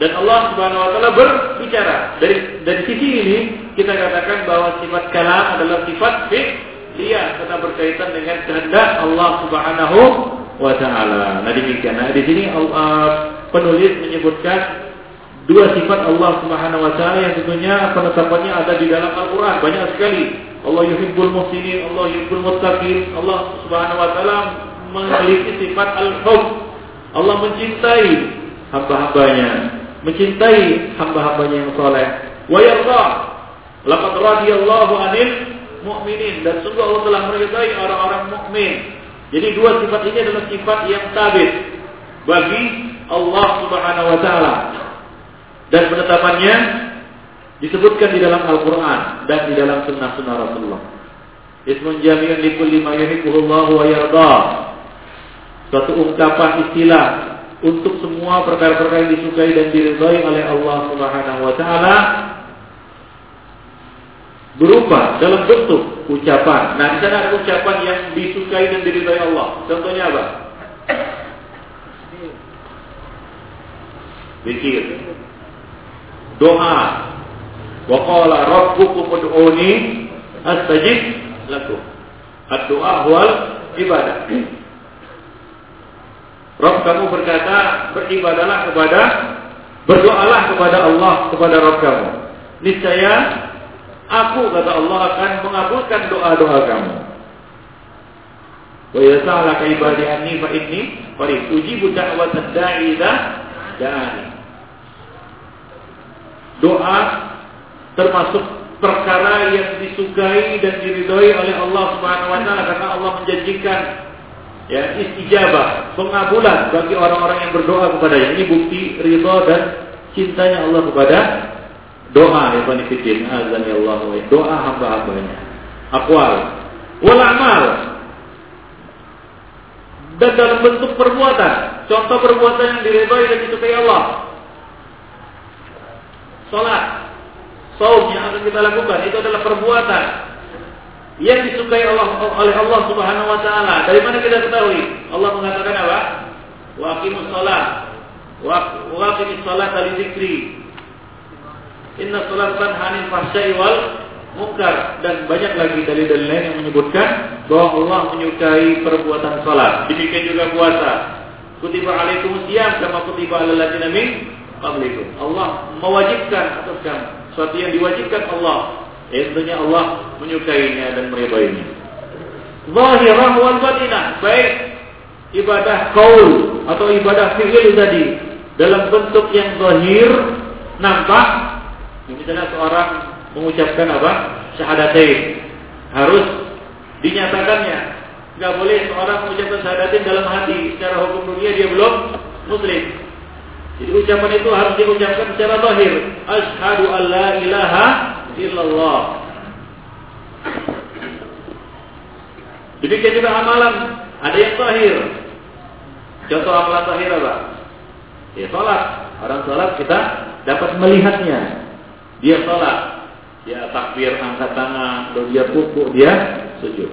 Dan Allah Subhanahu wa taala berbicara. Dari dari sisi ini kita katakan bahwa sifat kalam adalah sifat fi'liyah karena berkaitan dengan kehendak Allah Subhanahu wa taala. Nah demikian. Nah di sini uh, penulis menyebutkan dua sifat Allah Subhanahu wa taala yang tentunya penetapannya ada di dalam Al-Qur'an banyak sekali. Allah yuhibbul muhsinin, Allah yuhibbul muttaqin. Allah Subhanahu wa taala memiliki sifat al-hub. Allah mencintai hamba-hambanya mencintai hamba-hambanya yang soleh. Wa yarda. Laqad radiyallahu anil mu'minin dan sungguh Allah telah meridai orang-orang mukmin. Jadi dua sifat ini adalah sifat yang tabit bagi Allah Subhanahu wa taala. Dan penetapannya disebutkan di dalam Al-Qur'an dan di dalam sunnah-sunnah Rasulullah. Ismun jami'un likulli ma yuhibbuhullahu wa yarda. Suatu ungkapan istilah untuk semua perkara-perkara yang disukai dan diridhai oleh Allah Subhanahu wa taala berupa dalam bentuk ucapan. Nah, di sana ada ucapan yang disukai dan diridhai Allah. Contohnya apa? Zikir. Doa. Wa qala rabbukum ud'uni astajib lakum. Ad-doa wal ibadah. Rob kamu berkata beribadalah kepada berdoalah kepada Allah kepada Rob kamu. Niscaya aku kata Allah akan mengabulkan doa-doa kamu. Wa yas'alaka ibadi anni fa inni qarib ujibu da'watad da'i da'ani. Doa termasuk perkara yang disukai dan diridhoi oleh Allah Subhanahu wa taala karena Allah menjanjikan ya istijabah, pengabulan bagi orang-orang yang berdoa kepadanya. Ini bukti ridha dan cintanya Allah kepada doa ya panifidin azan ya Allah doa hamba-hambanya. Aqwal wal amal. dan dalam bentuk perbuatan. Contoh perbuatan yang diridhoi dan disukai Allah. Salat, saum yang akan kita lakukan itu adalah perbuatan yang disukai Allah oleh Allah Subhanahu wa taala. Dari mana kita ketahui? Allah mengatakan apa? Wa aqimus shalah. Wa shalah li dzikri. Inna salatan hanil fahsya'i wal munkar dan banyak lagi dalil-dalil lain yang menyebutkan bahwa Allah menyukai perbuatan salat. Demikian juga puasa. Kutiba alaikum siyam kama kutiba alal ladzina min qablikum. Allah mewajibkan atas kamu sesuatu yang diwajibkan Allah. Ya, tentunya Allah menyukainya dan meridainya. Zahirah wal batinah, baik ibadah kaul atau ibadah fi'il tadi dalam bentuk yang zahir nampak misalnya seorang mengucapkan apa? Syahadatain. Harus dinyatakannya. Gak boleh seorang mengucapkan syahadatain dalam hati. Secara hukum dunia dia belum muslim. Jadi ucapan itu harus diucapkan secara zahir. Ashadu an la ilaha illallah. Demikian juga amalan. Ada yang zahir. Contoh amalan zahir apa? Ya sholat. Orang sholat kita dapat melihatnya. Dia sholat, dia takbir angkat tangan, lalu dia pupuk, dia sujud.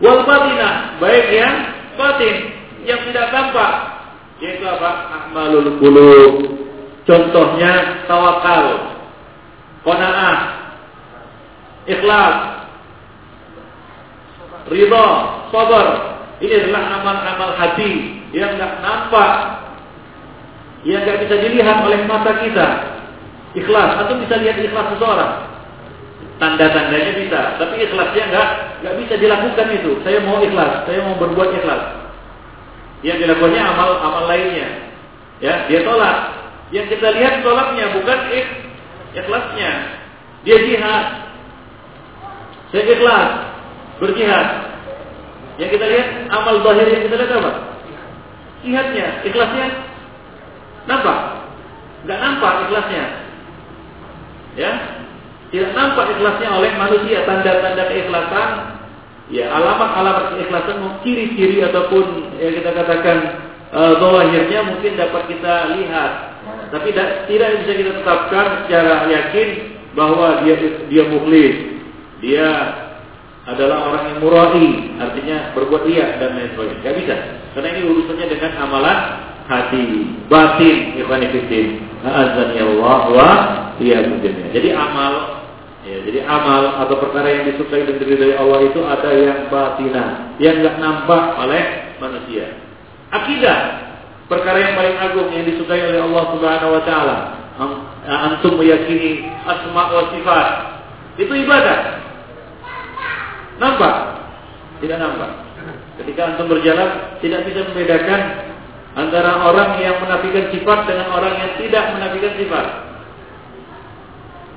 Wal batinah, baik yang batin, yang tidak tampak. Yaitu apa? Amalul qulub. Contohnya tawakal, qanaah, ikhlas, ridha, sabar. Ini adalah amal-amal hati yang tidak nampak, yang tidak bisa dilihat oleh mata kita, Ikhlas, atau bisa lihat ikhlas seseorang. Tanda-tandanya bisa, tapi ikhlasnya enggak enggak bisa dilakukan itu. Saya mau ikhlas, saya mau berbuat ikhlas. Yang dilakukannya amal-amal lainnya. Ya, dia tolak. Yang kita lihat tolaknya bukan ik, ikhlasnya. Dia jihad. Saya ikhlas, berjihad. Yang kita lihat amal zahir yang kita lihat apa? Jihadnya, ikhlasnya nampak? Enggak nampak ikhlasnya. Ya, tidak nampak ikhlasnya oleh manusia tanda-tanda keikhlasan ya alamat-alamat keikhlasan ciri-ciri ataupun ya kita katakan uh, zahirnya mungkin dapat kita lihat. Tapi tidak, tidak bisa kita tetapkan secara yakin bahwa dia dia mukhlis. Dia adalah orang yang murai artinya berbuat riya dan lain sebagainya bisa karena ini urusannya dengan amalan hati. Batin ikhwan fillah azan ya Allah wa Jadi amal jadi amal atau perkara yang disukai dan dari Allah itu ada yang batinah, yang nggak nampak oleh manusia. Akidah perkara yang paling agung yang disukai oleh Allah Subhanahu wa taala. Antum meyakini asma wa sifat. Itu ibadah. Nampak? Tidak nampak. Ketika antum berjalan tidak bisa membedakan antara orang yang menafikan sifat dengan orang yang tidak menafikan sifat.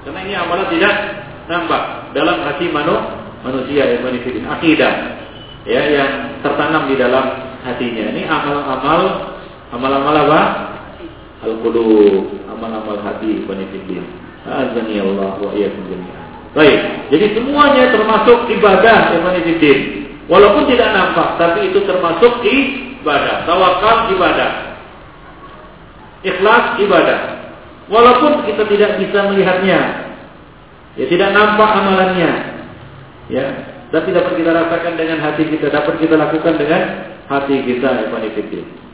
Karena ini amalan tidak nampak dalam hati manu, manusia yang menifidin akidah ya yang tertanam di dalam hatinya. Ini amal-amal amal-amal apa? Al-qulub, amal-amal hati menifidin. Azani Allah wa iyyakum. Baik, jadi semuanya termasuk ibadah yang menifidin. Walaupun tidak nampak, tapi itu termasuk ibadah. Tawakal ibadah. Ikhlas ibadah. Walaupun kita tidak bisa melihatnya, ya tidak nampak amalannya, ya, tapi dapat kita rasakan dengan hati kita, dapat kita lakukan dengan hati kita, Ibnu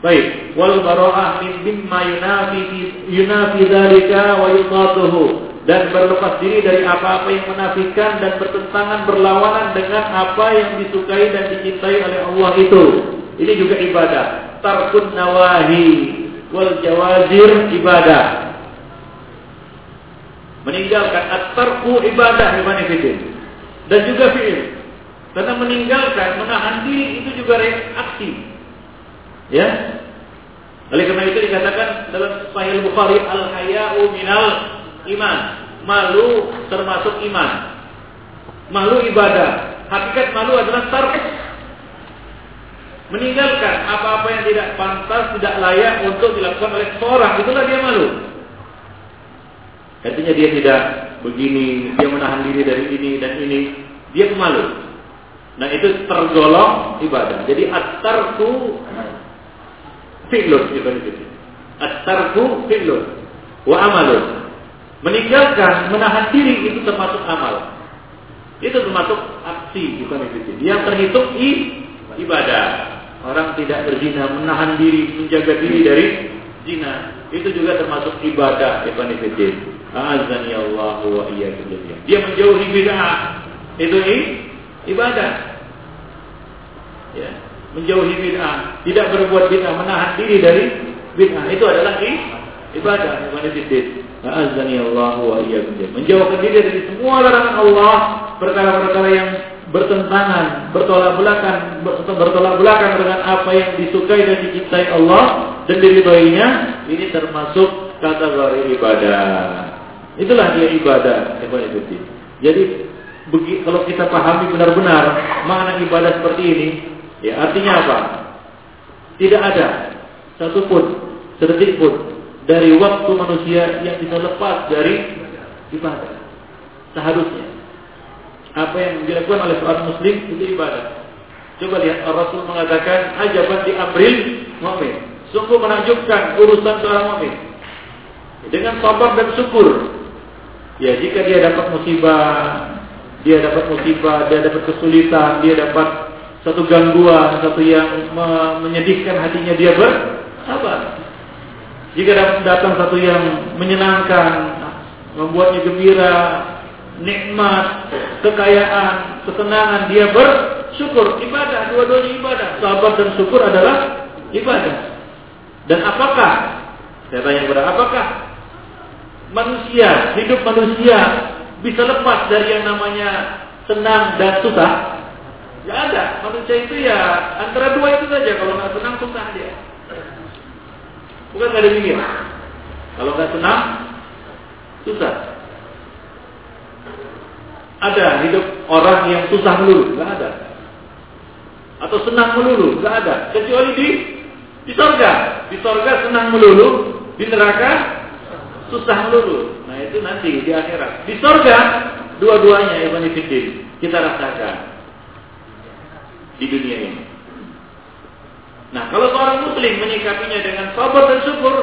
Baik, wal bara'ah min bimma yunafi yunafi dzalika wa yutatuhu dan berlepas diri dari apa-apa yang menafikan dan bertentangan berlawanan dengan apa yang disukai dan dicintai oleh Allah itu. Ini juga ibadah. Tarkun nawahi wal jawazir ibadah meninggalkan at-tarku ibadah imanifidin dan juga fi'il. Karena meninggalkan menahan diri itu juga reaksi. Ya? Oleh karena itu dikatakan dalam Sahih Bukhari al haya'u minal iman. Malu termasuk iman. Malu ibadah. Hakikat malu adalah tark. Meninggalkan apa-apa yang tidak pantas tidak layak untuk dilakukan oleh seorang itulah dia malu Artinya dia tidak begini, dia menahan diri dari ini dan ini. Dia pemalu. Nah itu tergolong ibadah. Jadi at-tarku fi'lun At-tarku fi'lun wa amalun. Meninggalkan, menahan diri itu termasuk amal. Itu termasuk aksi bukan itu. Yang terhitung ibadah. Orang tidak berzina, menahan diri, menjaga diri dari zina. Itu juga termasuk ibadah bukan itu. Azani Allah wa iyyakum Dia menjauhi bid'ah. Itu ibadah. Ya, menjauhi bid'ah, tidak berbuat bid'ah, menahan diri dari bid'ah. Itu adalah ibadah bukan itu. Azani Allah wa iyyakum Menjauhkan diri dari semua larangan Allah, perkara-perkara yang bertentangan, bertolak belakang, bertolak belakang dengan apa yang disukai dan dicintai Allah dan diridhoinya, ini termasuk kategori ibadah. Itulah dia ibadah, Jadi kalau kita pahami benar-benar makna ibadah seperti ini, ya artinya apa? Tidak ada satupun sedetik pun dari waktu manusia yang bisa lepas dari ibadah. Seharusnya. Apa yang dilakukan oleh seorang muslim itu ibadah. Coba lihat Rasul mengatakan ajaban di April mu'min. Sungguh menakjubkan urusan seorang mu'min. Dengan sabar dan syukur. Ya, jika dia dapat musibah, dia dapat musibah, dia dapat kesulitan, dia dapat satu gangguan, satu yang menyedihkan hatinya, dia bersabar. Jika datang satu yang menyenangkan, membuatnya gembira, nikmat, kekayaan, ketenangan, dia bersyukur, ibadah, dua-duanya ibadah. Sabar dan syukur adalah ibadah. Dan apakah, saya tanya kepada apakah manusia, hidup manusia bisa lepas dari yang namanya senang dan susah? Ya ada. Manusia itu ya antara dua itu saja. Kalau nggak senang susah dia. Bukan nggak demikian. Kalau nggak senang, susah. Ada hidup orang yang susah melulu, nggak ada. Atau senang melulu, nggak ada. Kecuali di di sorga. Di sorga senang melulu, di neraka susah melulu. Nah itu nanti di akhirat. Di sorga dua-duanya Ibn kita rasakan di dunia ini. Nah, kalau seorang muslim menyikapinya dengan sabar dan syukur,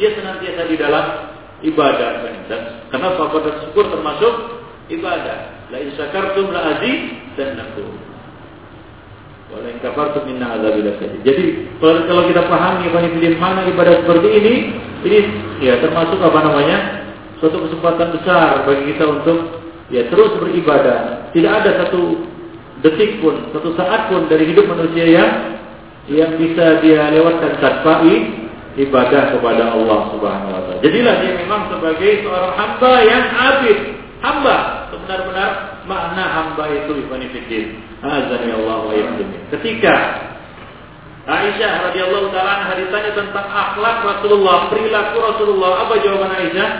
dia senantiasa di dalam ibadah. Dan karena sabar syukur termasuk ibadah. La in syakartum la dan naku. Wala in kafartum minna azabil Jadi kalau, kita pahami yang mana ibadah seperti ini, ini ya termasuk apa namanya? suatu kesempatan besar bagi kita untuk ya terus beribadah. Tidak ada satu detik pun, satu saat pun dari hidup manusia yang yang bisa dia lewatkan tanpa ibadah kepada Allah Subhanahu wa taala. Jadilah dia memang sebagai seorang hamba yang abid, hamba sebenar-benar makna hamba itu ibani fiddin. Azani Allah wa Ketika Aisyah radhiyallahu taala anha ditanya tentang akhlak Rasulullah, perilaku Rasulullah, apa jawaban Aisyah?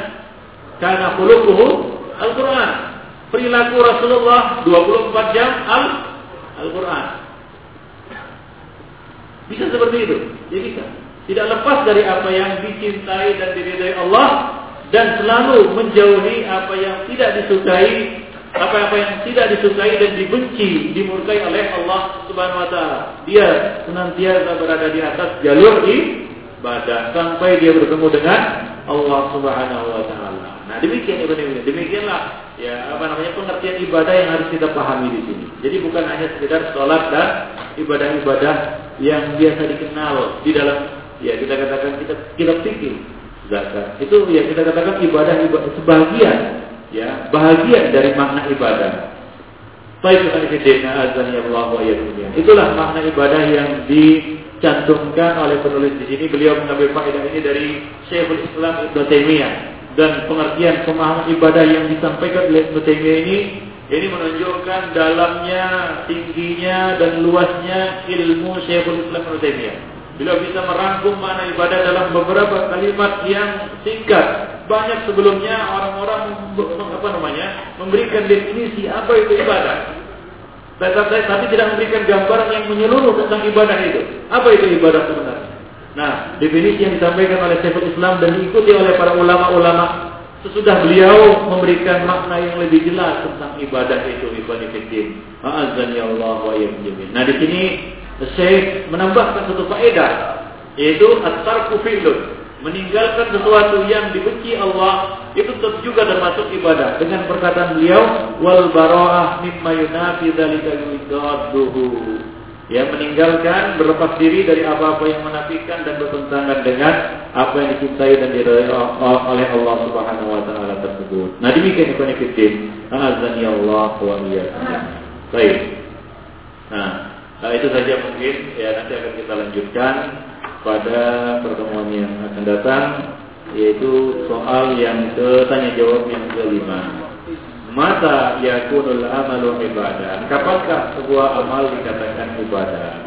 Karena khuluquhu Al-Qur'an. Perilaku Rasulullah 24 jam Al-Qur'an. Bisa seperti itu. Ya bisa. Tidak lepas dari apa yang dicintai dan diridai Allah dan selalu menjauhi apa yang tidak disukai, apa-apa yang tidak disukai dan dibenci, dimurkai oleh Allah Subhanahu wa taala. Dia senantiasa berada di atas jalur ibadah sampai dia bertemu dengan Allah Subhanahu wa taala. Nah, demikian Ibnu Demikianlah ya apa namanya pengertian ibadah yang harus kita pahami di sini. Jadi bukan hanya sekedar sholat dan ibadah-ibadah yang biasa dikenal di dalam ya kita katakan kita kita pikir. Zakat. Itu ya kita katakan ibadah ibadah sebagian ya bahagian dari makna ibadah. Baik Allah wa Itulah makna ibadah yang dicantumkan oleh penulis di sini. Beliau mengambil faedah ini dari Syekhul Islam Ibnu Taimiyah dan pengertian pemahaman ibadah yang disampaikan oleh Ibnu Taimiyah ini ini menunjukkan dalamnya, tingginya dan luasnya ilmu Syekhul Islam Ibnu Taimiyah. Bila bisa merangkum mana ibadah dalam beberapa kalimat yang singkat. Banyak sebelumnya orang-orang apa namanya memberikan definisi apa itu ibadah. Tetapi tapi tidak memberikan gambaran yang menyeluruh tentang ibadah itu. Apa itu ibadah sebenarnya? Nah, definisi yang disampaikan oleh Syekhul Islam dan diikuti oleh para ulama-ulama sesudah beliau memberikan makna yang lebih jelas tentang ibadah itu ibadah fitin. Azan ya Allah wa Nah di sini saya menambahkan satu faedah yaitu at-tarku meninggalkan sesuatu yang dibenci Allah itu tetap juga termasuk ibadah dengan perkataan beliau wal bara'ah mimma yunafi dzalika ya meninggalkan berlepas diri dari apa-apa yang menafikan dan bertentangan dengan apa yang dicintai dan diridhai oleh Allah Subhanahu wa taala tersebut. Nah, demikian ikhwan fillah. Azan ya Allah wa iyyakum. Baik. Nah, Nah, itu saja mungkin ya nanti akan kita lanjutkan pada pertemuan yang akan datang yaitu soal yang ke tanya jawab yang kelima. Mata yakunul amalu ibadah? Kapankah sebuah amal dikatakan ibadah?